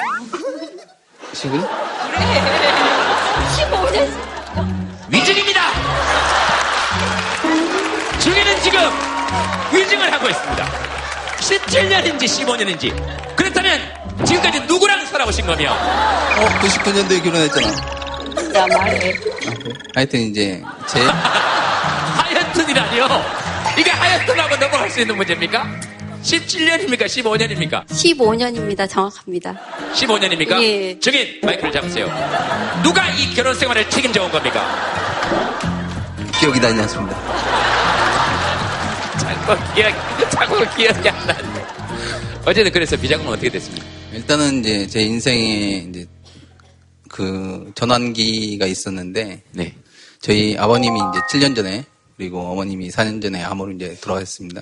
지금 15년. 위증입니다! 중에는 지금 위증을 하고 있습니다. 17년인지 15년인지. 그렇다면 지금까지 누구랑 살아오신 거며? 어, 99년도에 결혼했잖아. 야, 말해. 하여튼 이제 제 하여튼이라니요? 이게 하여튼하고 넘어갈 수 있는 문제입니까? 17년입니까? 15년입니까? 15년입니다. 정확합니다. 15년입니까? 예. 증인 마이크를 잡으세요. 누가 이 결혼 생활을 책임져 온 겁니까? 기억이 나지 않습니다. 자꾸 기억, 자꾸 기억이 안 나네. 어쨌든 그래서 비자금은 어떻게 됐습니까? 일단은 이제 제 인생에 이제 그 전환기가 있었는데 네. 저희 아버님이 이제 7년 전에 그리고 어머님이 4년 전에 암으로 이제 돌아가셨습니다.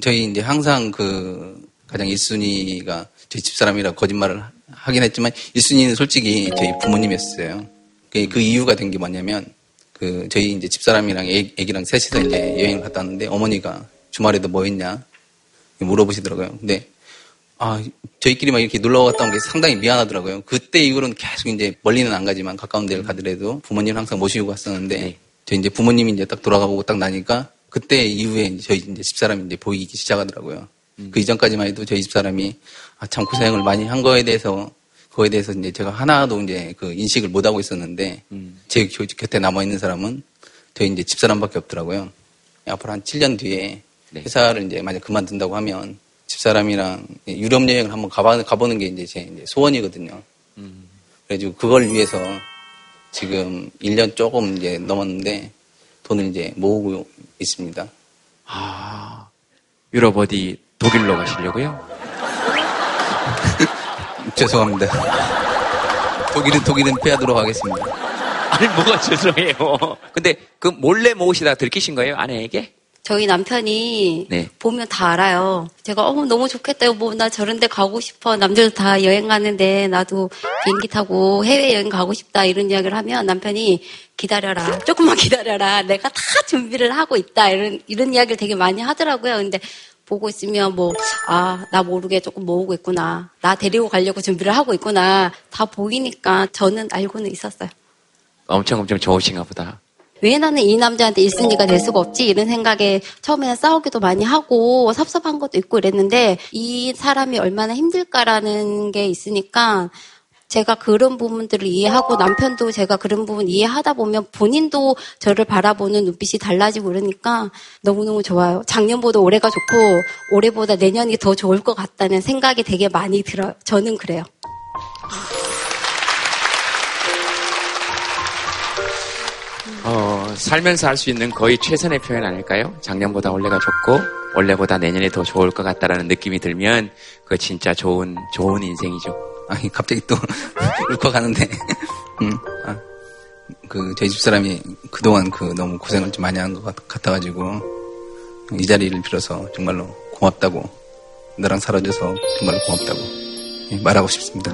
저희 이제 항상 그 가장 1순위가 저희 집사람이라 거짓말을 하긴 했지만 1순위는 솔직히 저희 부모님이었어요. 그, 그 이유가 된 게 뭐냐면 그 저희 이제 집사람이랑 애, 애기랑 셋이서 이제 여행을 갔다 왔는데 어머니가 주말에도 뭐 했냐 물어보시더라고요. 근데 아, 저희끼리만 이렇게 놀러 갔다 온 게 상당히 미안하더라고요. 그때 이후로는 계속 이제 멀리는 안 가지만 가까운 데를 가더라도 부모님 항상 모시고 갔었는데, 저 이제 부모님이 이제 딱 돌아가고 딱 나니까, 그때 이후에 이제 저희 이제 집사람이 이제 보이기 시작하더라고요. 그 이전까지만 해도 저희 집사람이 아, 참 고생을 많이 한 거에 대해서, 그거에 대해서 이제 제가 하나도 이제 그 인식을 못 하고 있었는데, 제 곁- 곁에 남아 있는 사람은 저희 이제 집사람밖에 없더라고요. 앞으로 한 7년 뒤에 회사를 이제 만약 그만둔다고 하면 집사람이랑 유럽 여행을 한번 가봐, 가보는 게 이제 제 이제 소원이거든요. 그래가지고 그걸 위해서 지금 1년 조금 이제 넘었는데 돈을 이제 모으고 있습니다. 아, 유럽 어디 독일로 가시려고요? 죄송합니다. 독일은 독일은 피하도록 하겠습니다. 아니 뭐가 죄송해요. 근데 그 몰래 모으시다 들키신 거예요 아내에게? 저희 남편이 네. 보면 다 알아요. 제가 어 너무 좋겠다. 뭐나 저런 데 가고 싶어. 남자들 다 여행 가는데 나도 비행기 타고 해외 여행 가고 싶다 이런 이야기를 하면 남편이 기다려라. 조금만 기다려라. 내가 다 준비를 하고 있다. 이런 이런 이야기를 되게 많이 하더라고요. 근데 보고 있으면 뭐 아 나 모르게 조금 모으고 있구나. 나 데리고 가려고 준비를 하고 있구나. 다 보이니까 저는 알고는 있었어요. 엄청 엄청 좋으신가 보다. 왜 나는 이 남자한테 1순위가 될 수가 없지? 이런 생각에 처음에는 싸우기도 많이 하고 섭섭한 것도 있고 이랬는데 이 사람이 얼마나 힘들까라는 게 있으니까 제가 그런 부분들을 이해하고 남편도 제가 그런 부분 이해하다 보면 본인도 저를 바라보는 눈빛이 달라지고 그러니까 너무너무 좋아요. 작년보다 올해가 좋고 올해보다 내년이 더 좋을 것 같다는 생각이 되게 많이 들어요. 저는 그래요. 살면서 할 수 있는 거의 최선의 표현 아닐까요? 작년보다 올해가 좋고 올해보다 내년이 더 좋을 것 같다라는 느낌이 들면 그거 진짜 좋은 좋은 인생이죠. 아니 갑자기 또 울컥하는데 음, 아, 그 저희 집 사람이 그동안 그 너무 고생을 좀 많이 한 것 같아가지고 이 자리를 빌어서 정말로 고맙다고 너랑 살아줘서 정말로 고맙다고 예, 말하고 싶습니다.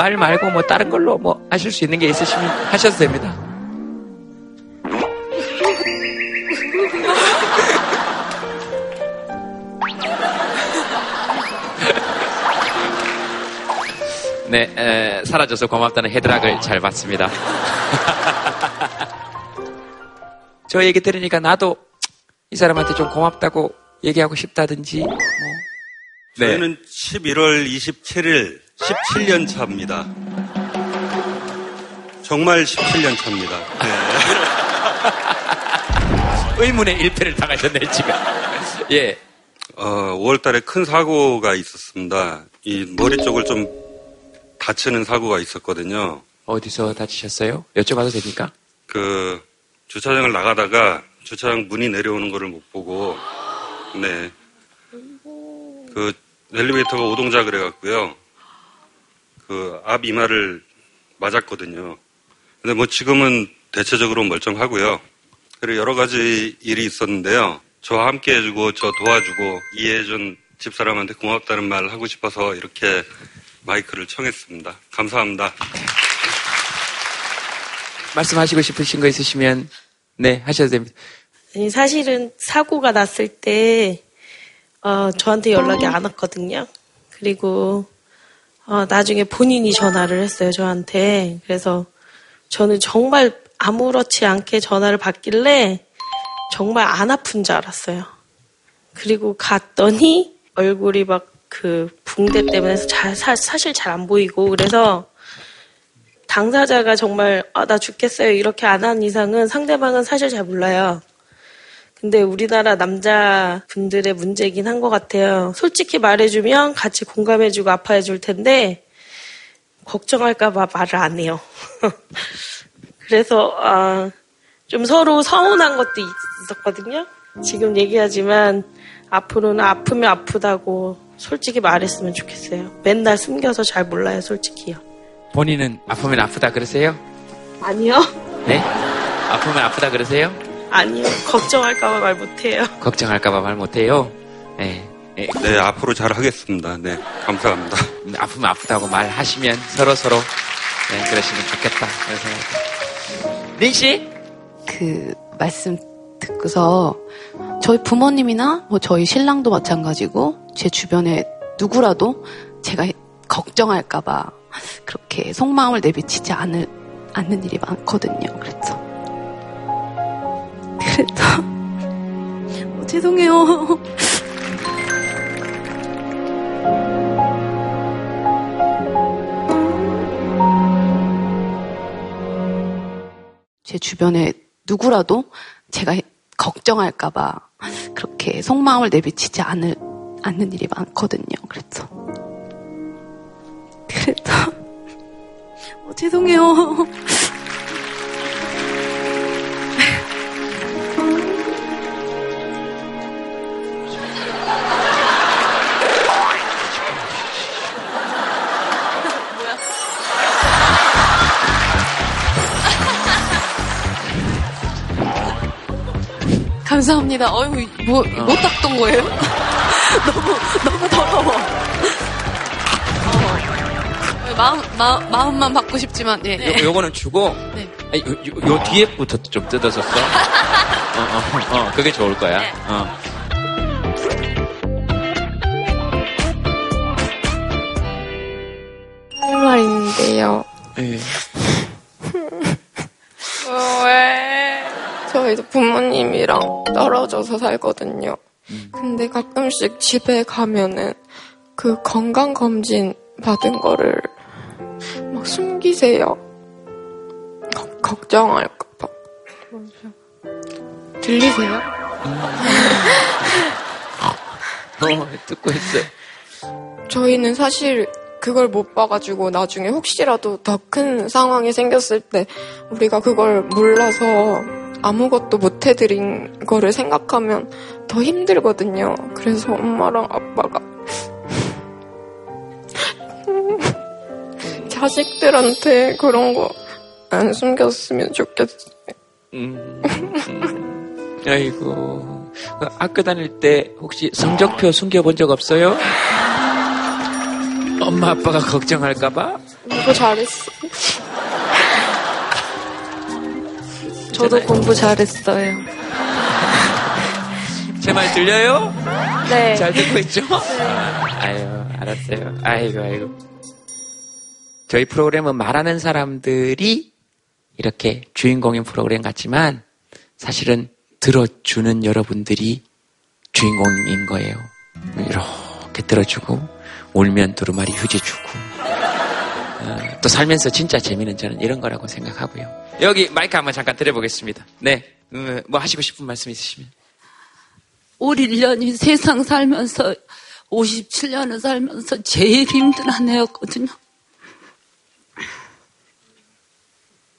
말 말고 뭐 다른 걸로 뭐 하실 수 있는 게 있으시면 하셔도 됩니다. 네, 에, 사라져서 고맙다는 헤드락을 잘 봤습니다. 저 얘기 들으니까 나도 이 사람한테 좀 고맙다고 얘기하고 싶다든지 뭐. 네. 저희는 11월 27일 17년 차입니다. 정말 17년 차입니다. 네. 의문의 일패를 당하셨네 지금. 예. 어, 5월 달에 큰 사고가 있었습니다. 이 머리 쪽을 좀 다치는 사고가 있었거든요. 어디서 다치셨어요? 여쭤봐도 됩니까? 그 주차장을 나가다가 주차장 문이 내려오는 거를 못 보고 네. 그 엘리베이터가 오동자 그래갖고요. 그 앞 이마를 맞았거든요. 근데 뭐 지금은 대체적으로 멀쩡하고요. 그리고 여러 가지 일이 있었는데요. 저와 함께 해주고 저 도와주고 이해해준 집사람한테 고맙다는 말 하고 싶어서 이렇게 마이크를 청했습니다. 감사합니다. 말씀하시고 싶으신 거 있으시면 네 하셔도 됩니다. 아니, 사실은 사고가 났을 때 어, 저한테 연락이 안 왔거든요. 그리고 어, 나중에 본인이 전화를 했어요 저한테. 그래서 저는 정말 아무렇지 않게 전화를 받길래 정말 안 아픈 줄 알았어요. 그리고 갔더니 얼굴이 막 그 붕대 때문에 잘, 사, 사실 잘 안 보이고 그래서 당사자가 정말 아, 나 죽겠어요 이렇게 안 한 이상은 상대방은 사실 잘 몰라요. 근데 우리나라 남자분들의 문제긴 한 것 같아요. 솔직히 말해주면 같이 공감해주고 아파해줄 텐데 걱정할까봐 말을 안 해요. 그래서 아, 좀 서로 서운한 것도 있었거든요. 지금 얘기하지만 앞으로는 아프면 아프다고 솔직히 말했으면 좋겠어요. 맨날 숨겨서 잘 몰라요, 솔직히요. 본인은 아프면 아프다 그러세요? 아니요. 네? 아프면 아프다 그러세요? 아니요. 걱정할까봐 말 못해요. 걱정할까봐 말 못해요. 네. 네. 네, 앞으로 잘 하겠습니다. 네, 감사합니다. 아프면 아프다고 말하시면 서로 서로 네, 그러시면 좋겠다 생각이. 린 씨? 그 말씀 듣고서 저희 부모님이나 뭐 저희 신랑도 마찬가지고 제 주변에 누구라도 제가 걱정할까봐 그렇게 속마음을 내비치지 않을, 않는 일이 많거든요. 그래서 그래서 어, 죄송해요. 제 주변에 누구라도 제가 걱정할까봐 그렇게 속마음을 내비치지 않을, 않는 일이 많거든요. 그래서. 그래서. 어, 죄송해요. 감사합니다. 어휴, 뭐, 어. 못 닦던 거예요? 너무, 너무 더러워. 어. 마음, 마, 마음만 받고 싶지만, 예. 요, 요거는 주고, 네. 아니, 요, 요, 요 뒤에부터 좀 뜯어서 써. 어, 어, 어, 그게 좋을 거야. 어. 할 말인데요. 예. 어, 왜? 저희도 부모님이랑 떨어져서 살거든요. 근데 가끔씩 집에 가면은 그 건강검진 받은 거를 막 숨기세요. 걱- 걱정할까봐. 들리세요? 어, 듣고 있어요. 저희는 사실 그걸 못 봐가지고 나중에 혹시라도 더 큰 상황이 생겼을 때 우리가 그걸 몰라서 아무것도 못 해드린 거를 생각하면 더 힘들거든요. 그래서 엄마랑 아빠가 자식들한테 그런 거 안 숨겼으면 좋겠어요. 음, 음. 아이고. 그 학교 다닐 때 혹시 성적표 숨겨본 적 없어요? 엄마 아빠가 걱정할까봐? 공부 잘했어. 저도 공부 잘했어요. 제 말 들려요? 네. 잘 듣고 있죠? 아유, 알았어요. 아이고, 아이고. 저희 프로그램은 말하는 사람들이 이렇게 주인공인 프로그램 같지만 사실은 들어주는 여러분들이 주인공인 거예요. 이렇게 들어주고 울면 두루마리 휴지 주고 어, 또 살면서 진짜 재미는 저는 이런 거라고 생각하고요. 여기 마이크 한번 잠깐 드려보겠습니다. 네, 음, 뭐 하시고 싶은 말씀 있으시면. 올 1년이 세상 살면서 57년을 살면서 제일 힘든 한 해였거든요.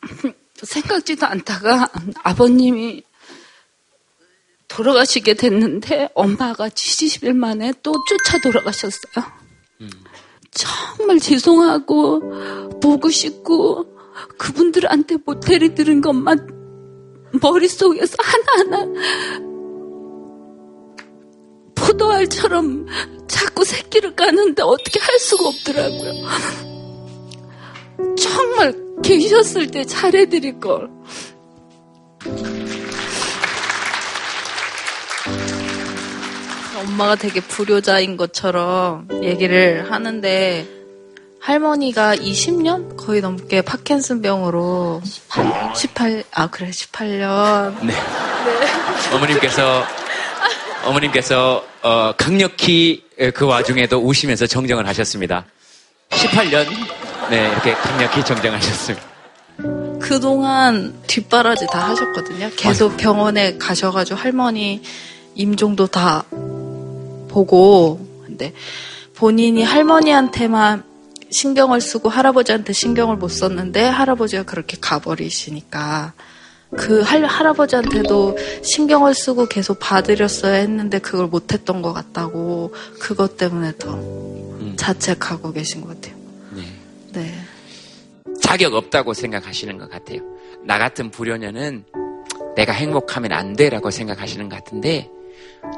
생각지도 않다가 아버님이 돌아가시게 됐는데 엄마가 70일 만에 또 쫓아 돌아가셨어요. 정말 죄송하고 보고 싶고 그분들한테 모텔이 들은 것만 머릿속에서 하나하나 포도알처럼 자꾸 새끼를 까는데 어떻게 할 수가 없더라고요. 정말 계셨을 때 잘해드릴 걸. 엄마가 되게 불효자인 것처럼 얘기를 하는데 할머니가 20년 거의 넘게 파킨슨병으로 18, 18, 아 그래 18년. 네. 어머님께서 어머님께서 어, 강력히 그 와중에도 우시면서 정정을 하셨습니다. 18년 네 이렇게 강력히 정정하셨습니다. 그동안 뒷바라지 다 하셨거든요. 계속 병원에 가셔가지고 할머니 임종도 다 보고 근데 본인이 할머니한테만 신경을 쓰고 할아버지한테 신경을 못 썼는데 할아버지가 그렇게 가버리시니까 그 할, 할아버지한테도 신경을 쓰고 계속 봐드렸어야 했는데 그걸 못했던 것 같다고 그것 때문에 더 자책하고 계신 것 같아요. 네. 자격 없다고 생각하시는 것 같아요. 나 같은 불효녀는 내가 행복하면 안 돼라고 생각하시는 것 같은데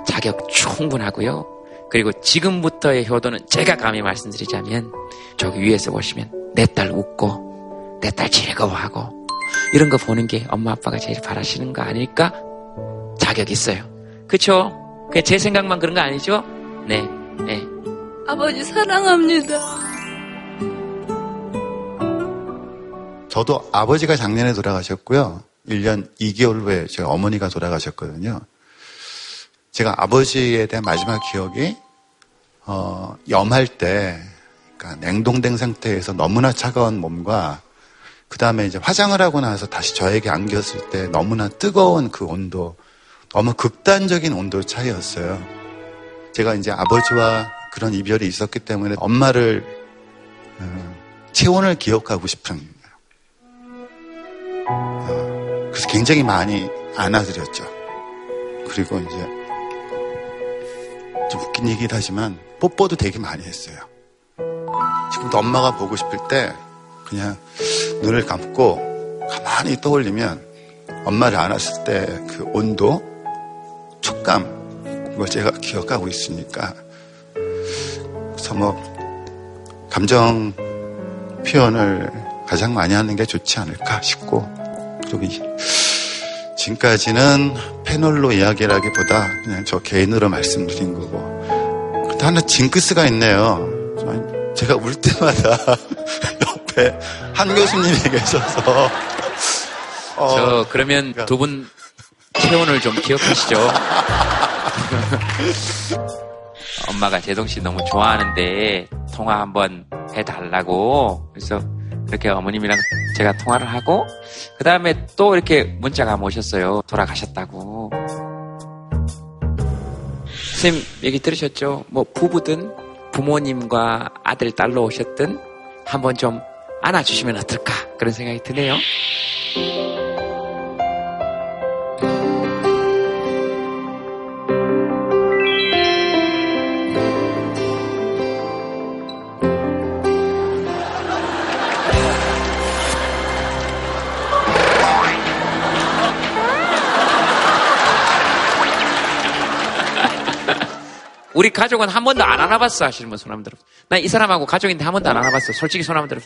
자격 충분하고요. 그리고 지금부터의 효도는 제가 감히 말씀드리자면 저기 위에서 보시면 내 딸 웃고 내 딸 즐거워하고 이런 거 보는 게 엄마 아빠가 제일 바라시는 거 아닐까? 자격 있어요. 그쵸? 그냥 제 생각만 그런 거 아니죠? 네, 네. 아버지 사랑합니다. 저도 아버지가 작년에 돌아가셨고요. 1년 2개월 후에 저희 어머니가 돌아가셨거든요. 제가 아버지에 대한 마지막 기억이 어, 염할 때 그러니까 냉동된 상태에서 너무나 차가운 몸과 그 다음에 이제 화장을 하고 나서 다시 저에게 안겼을 때 너무나 뜨거운 그 온도, 너무 극단적인 온도 차이였어요. 제가 이제 아버지와 그런 이별이 있었기 때문에 엄마를 어, 체온을 기억하고 싶은 어, 그래서 굉장히 많이 안아드렸죠. 그리고 이제 좀 웃긴 얘기긴 하지만 뽀뽀도 되게 많이 했어요. 지금도 엄마가 보고 싶을 때 그냥 눈을 감고 가만히 떠올리면 엄마를 안았을 때 그 온도 촉감 이걸 제가 기억하고 있으니까. 그래서 뭐 감정 표현을 가장 많이 하는 게 좋지 않을까 싶고. 그리고 이- 지금까지는 패널로 이야기라기보다 그냥 저 개인으로 말씀드린 거고 근데 하나 징크스가 있네요 제가 울 때마다 옆에 한 교수님이 계셔서 어, 저 그러면 두 분 체온을 좀 기억하시죠. 엄마가 재동 씨 너무 좋아하는데 통화 한번 해달라고 그래서 그렇게 어머님이랑 제가 통화를 하고 그 다음에 또 이렇게 문자가 오셨어요. 돌아가셨다고. 선생님 얘기 들으셨죠? 뭐 부부든 부모님과 아들 딸로 오셨든 한번 좀 안아주시면 어떨까 그런 생각이 드네요. 우리 가족은 한 번도 안 안아봤어 하시는 분 손 한번 들어. 나이 사람하고 가족인데 한 번도 안 안아봤어. 솔직히 손 한번 들어.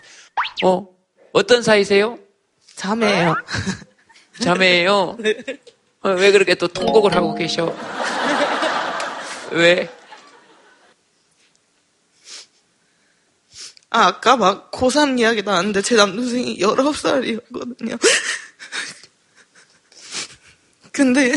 어? 어떤 사이세요? 자매예요. 자매예요. 어, 왜 그렇게 또 통곡을 하고 계셔? 왜? 아, 아까 막 고3 이야기 나왔는데 제 남동생이 19살이었거든요. 근데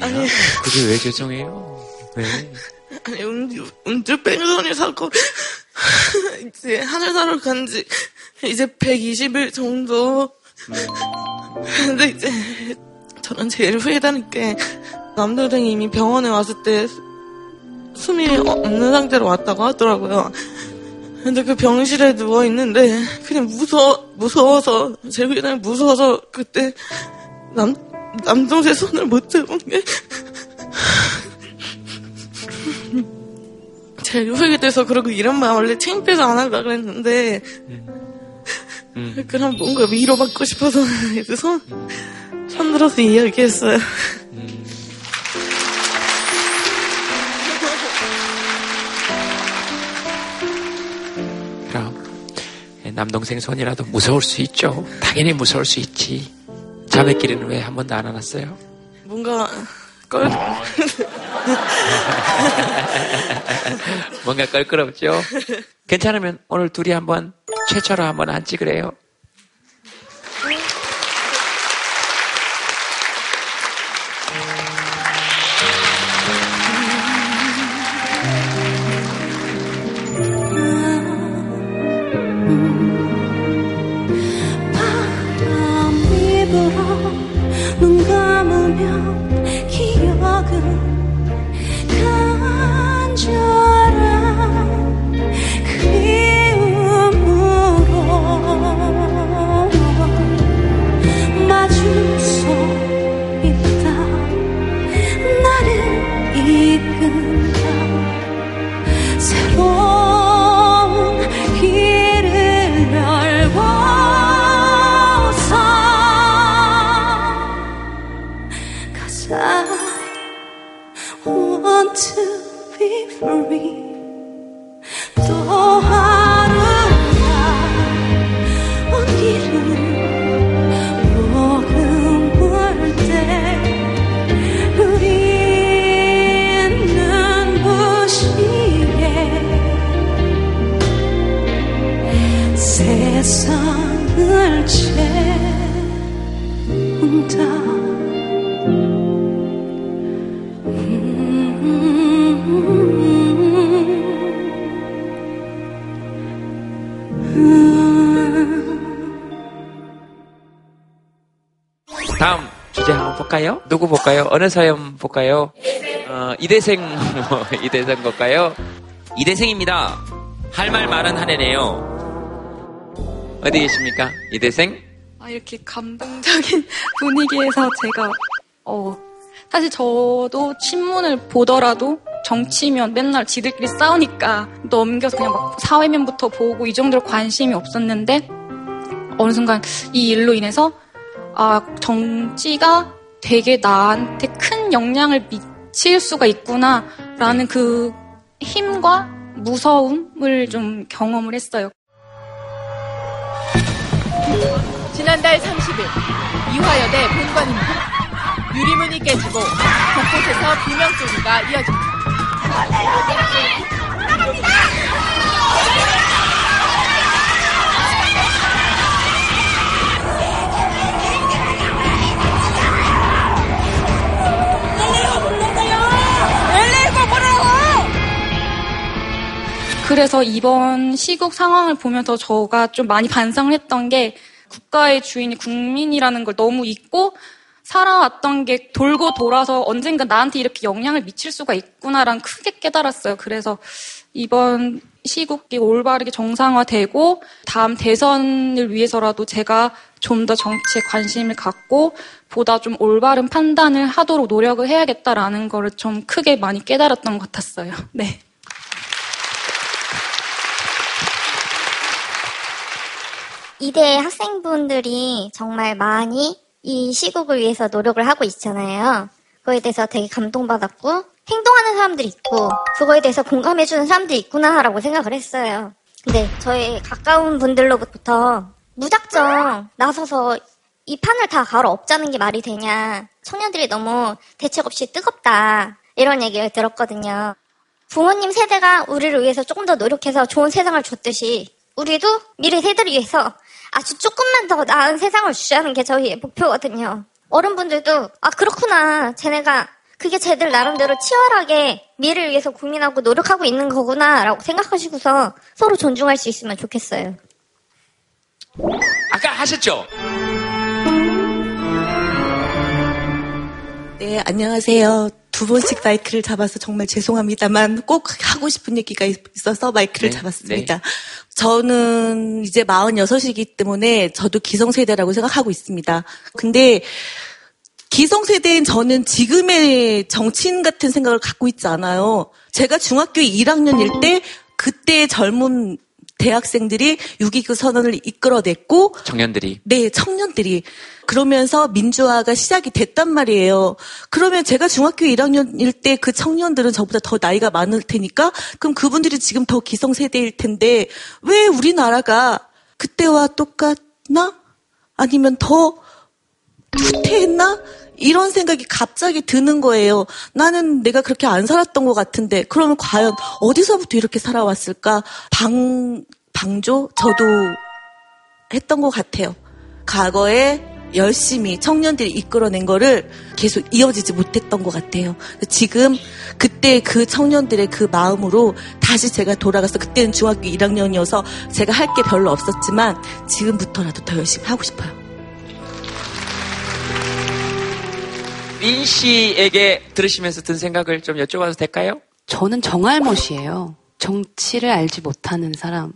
아니요. 그게 왜 죄송해요? 왜? 아니, 음주, 음주 뺑소니 사고, 이제 하늘 사러 간 지, 이제 120일 정도. 근데 이제, 저는 제일 후회되는 게, 남동생이 이미 병원에 왔을 때, 숨이 없는 상태로 왔다고 하더라고요. 근데 그 병실에 누워 있는데, 그냥 무서워, 무서워서, 제일 후회되는 무서워서, 그때, 남, 남동생 손을 못 잡은 게, 제일 후회가 돼서 그러고 이런 말 원래 창피해서 안 하려고 그랬는데 그럼 뭔가 위로받고 싶어서 이제 손, 손 들어서 이야기했어요. 그럼 남동생 손이라도 무서울 수 있죠. 당연히 무서울 수 있지. 자매끼리는 왜 한 번도 안 안았어요? 뭔가 껄 뭔가 껄끄럽죠? 괜찮으면 오늘 둘이 한번 최초로 한번 앉지 그래요? for me. 어느 사연 볼까요? 어, 이대생, 이대생 볼까요? 이대생입니다. 할 말 많은 한 해네요. 어디 계십니까? 이대생? 아, 이렇게 감동적인 분위기에서 제가 어, 사실 저도 신문을 보더라도 정치면 맨날 지들끼리 싸우니까 넘겨서 그냥 막 사회면부터 보고 이 정도로 관심이 없었는데 어느 순간 이 일로 인해서 아, 정치가 되게 나한테 큰 영향을 미칠 수가 있구나라는 그 힘과 무서움을 좀 경험을 했어요. 지난달 30일 이화여대 본관입니다. 유리문이 깨지고 곳곳에서 비명 소리가 이어집니다. 그래서 이번 시국 상황을 보면서 저가 좀 많이 반성을 했던 게 국가의 주인이 국민이라는 걸 너무 잊고 살아왔던 게 돌고 돌아서 언젠가 나한테 이렇게 영향을 미칠 수가 있구나랑 크게 깨달았어요. 그래서 이번 시국이 올바르게 정상화되고 다음 대선을 위해서라도 제가 좀 더 정치에 관심을 갖고 보다 좀 올바른 판단을 하도록 노력을 해야겠다라는 거를 좀 크게 많이 깨달았던 것 같았어요. 네. 이대 학생분들이 정말 많이 이 시국을 위해서 노력을 하고 있잖아요. 그거에 대해서 되게 감동받았고, 행동하는 사람들이 있고, 그거에 대해서 공감해주는 사람들이 있구나라고 생각을 했어요. 근데 저희 가까운 분들로부터 무작정 나서서 이 판을 다 갈아 엎자는 게 말이 되냐. 청년들이 너무 대책 없이 뜨겁다. 이런 얘기를 들었거든요. 부모님 세대가 우리를 위해서 조금 더 노력해서 좋은 세상을 줬듯이 우리도 미래 세대를 위해서 아주 조금만 더 나은 세상을 주자는 게 저희의 목표거든요. 어른분들도 아 그렇구나 쟤네가 그게 쟤들 나름대로 치열하게 미래를 위해서 고민하고 노력하고 있는 거구나라고 생각하시고서 서로 존중할 수 있으면 좋겠어요. 아까 하셨죠? 네, 안녕하세요. 두 번씩 마이크를 잡아서 정말 죄송합니다만 꼭 하고 싶은 얘기가 있어서 마이크를 네, 잡았습니다. 네. 저는 이제 46이기 때문에 저도 기성세대라고 생각하고 있습니다. 근데 기성세대인 저는 지금의 정치인 같은 생각을 갖고 있지 않아요. 제가 중학교 1학년일 때 그때 젊은 대학생들이 6.29 선언을 이끌어냈고 청년들이. 네, 청년들이. 그러면서 민주화가 시작이 됐단 말이에요. 그러면 제가 중학교 1학년일 때 그 청년들은 저보다 더 나이가 많을 테니까 그럼 그분들이 지금 더 기성세대일 텐데 왜 우리나라가 그때와 똑같나? 아니면 더 후퇴했나? 이런 생각이 갑자기 드는 거예요. 나는 내가 그렇게 안 살았던 것 같은데, 그러면 과연 어디서부터 이렇게 살아왔을까? 방, 방조? 저도 했던 것 같아요. 과거에 열심히 청년들이 이끌어낸 거를 계속 이어지지 못했던 것 같아요. 지금 그때 그 청년들의 그 마음으로 다시 제가 돌아가서 그때는 중학교 1학년이어서 제가 할 게 별로 없었지만 지금부터라도 더 열심히 하고 싶어요. 민 씨에게 들으시면서 든 생각을 좀 여쭤봐도 될까요? 저는 정알못이에요. 정치를 알지 못하는 사람의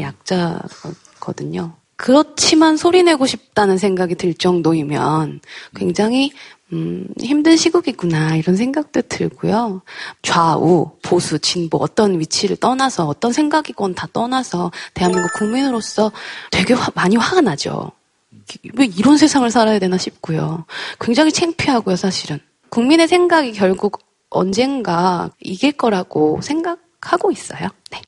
약자거든요. 그렇지만 소리내고 싶다는 생각이 들 정도이면 굉장히 음, 힘든 시국이구나 이런 생각도 들고요. 좌우, 보수, 진보 어떤 위치를 떠나서 어떤 생각이건 다 떠나서 대한민국 국민으로서 되게 화- 많이 화가 나죠. 왜 이런 세상을 살아야 되나 싶고요. 굉장히 창피하고요, 사실은. 국민의 생각이 결국 언젠가 이길 거라고 생각하고 있어요. 네.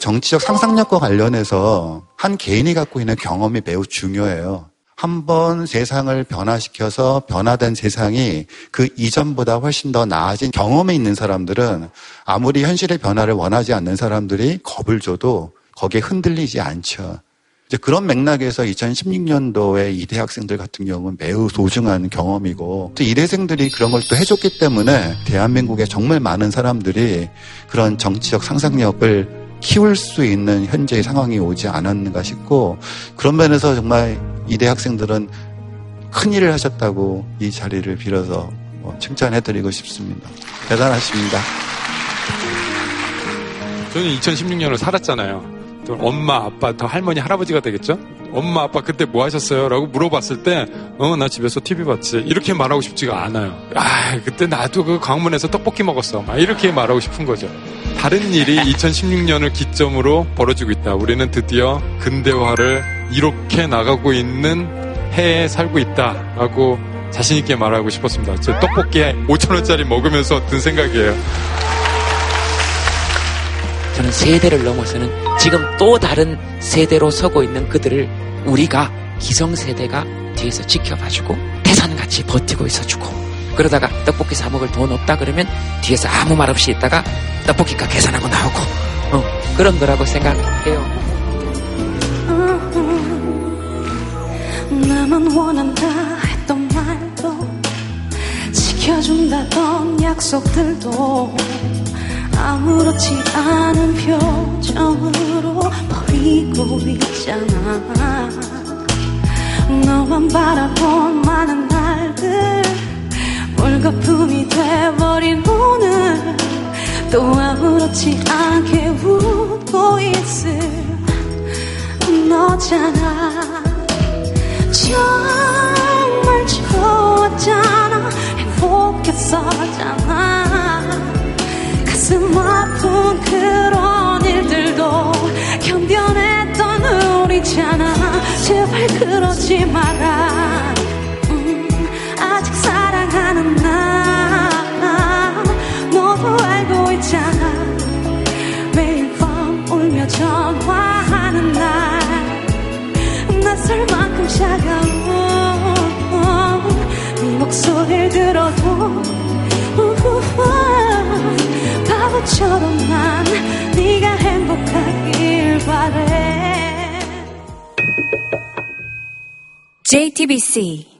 정치적 상상력과 관련해서 한 개인이 갖고 있는 경험이 매우 중요해요. 한번 세상을 변화시켜서 변화된 세상이 그 이전보다 훨씬 더 나아진 경험이 있는 사람들은 아무리 현실의 변화를 원하지 않는 사람들이 겁을 줘도 거기에 흔들리지 않죠. 이제 그런 맥락에서 2016년도에 이대 학생들 같은 경우는 매우 소중한 경험이고 또 이대생들이 그런 걸 또 해줬기 때문에 대한민국에 정말 많은 사람들이 그런 정치적 상상력을 키울 수 있는 현재의 상황이 오지 않았는가 싶고 그런 면에서 정말 이대 학생들은 큰 일을 하셨다고 이 자리를 빌어서 뭐 칭찬해드리고 싶습니다. 대단하십니다. 저는 2016년을 살았잖아요. 또 엄마, 아빠, 더 할머니, 할아버지가 되겠죠? 엄마, 아빠 그때 뭐 하셨어요? 라고 물어봤을 때, 어, 나 집에서 TV 봤지. 이렇게 말하고 싶지가 않아요. 아, 그때 나도 그 강문에서 떡볶이 먹었어. 막 이렇게 말하고 싶은 거죠. 다른 일이 2016년을 기점으로 벌어지고 있다. 우리는 드디어 근대화를 이렇게 나가고 있는 해에 살고 있다. 라고 자신있게 말하고 싶었습니다. 저 떡볶이에 5천원짜리 먹으면서 든 생각이에요. 저는 세대를 넘어서는 지금 또 다른 세대로 서고 있는 그들을 우리가 기성세대가 뒤에서 지켜봐주고 태산같이 버티고 있어주고 그러다가 떡볶이 사 먹을 돈 없다 그러면 뒤에서 아무 말 없이 있다가 떡볶이가 계산하고 나오고 어, 그런 거라고 생각해요. 나만 원한다 했던 말도 지켜준다던 약속들도 아무렇지 않은 표정으로 버리고 있잖아. 너만 바라본 많은 날들 물거품이 돼버린 오늘. 또 아무렇지 않게 웃고 있을 너잖아. 정말 좋았잖아. 행복했었잖아 가슴 아픈 그런 일들도 견뎌냈던 우리잖아. 제발 그러지 마라. 음, 아직 사랑하는 나 너도 알고 있잖아. 매일 밤 울며 전화하는 날 낯설 만큼 차가운 네 목소리를 들어도 우후후, 바보처럼 난 네가 행복하길 바래. JTBC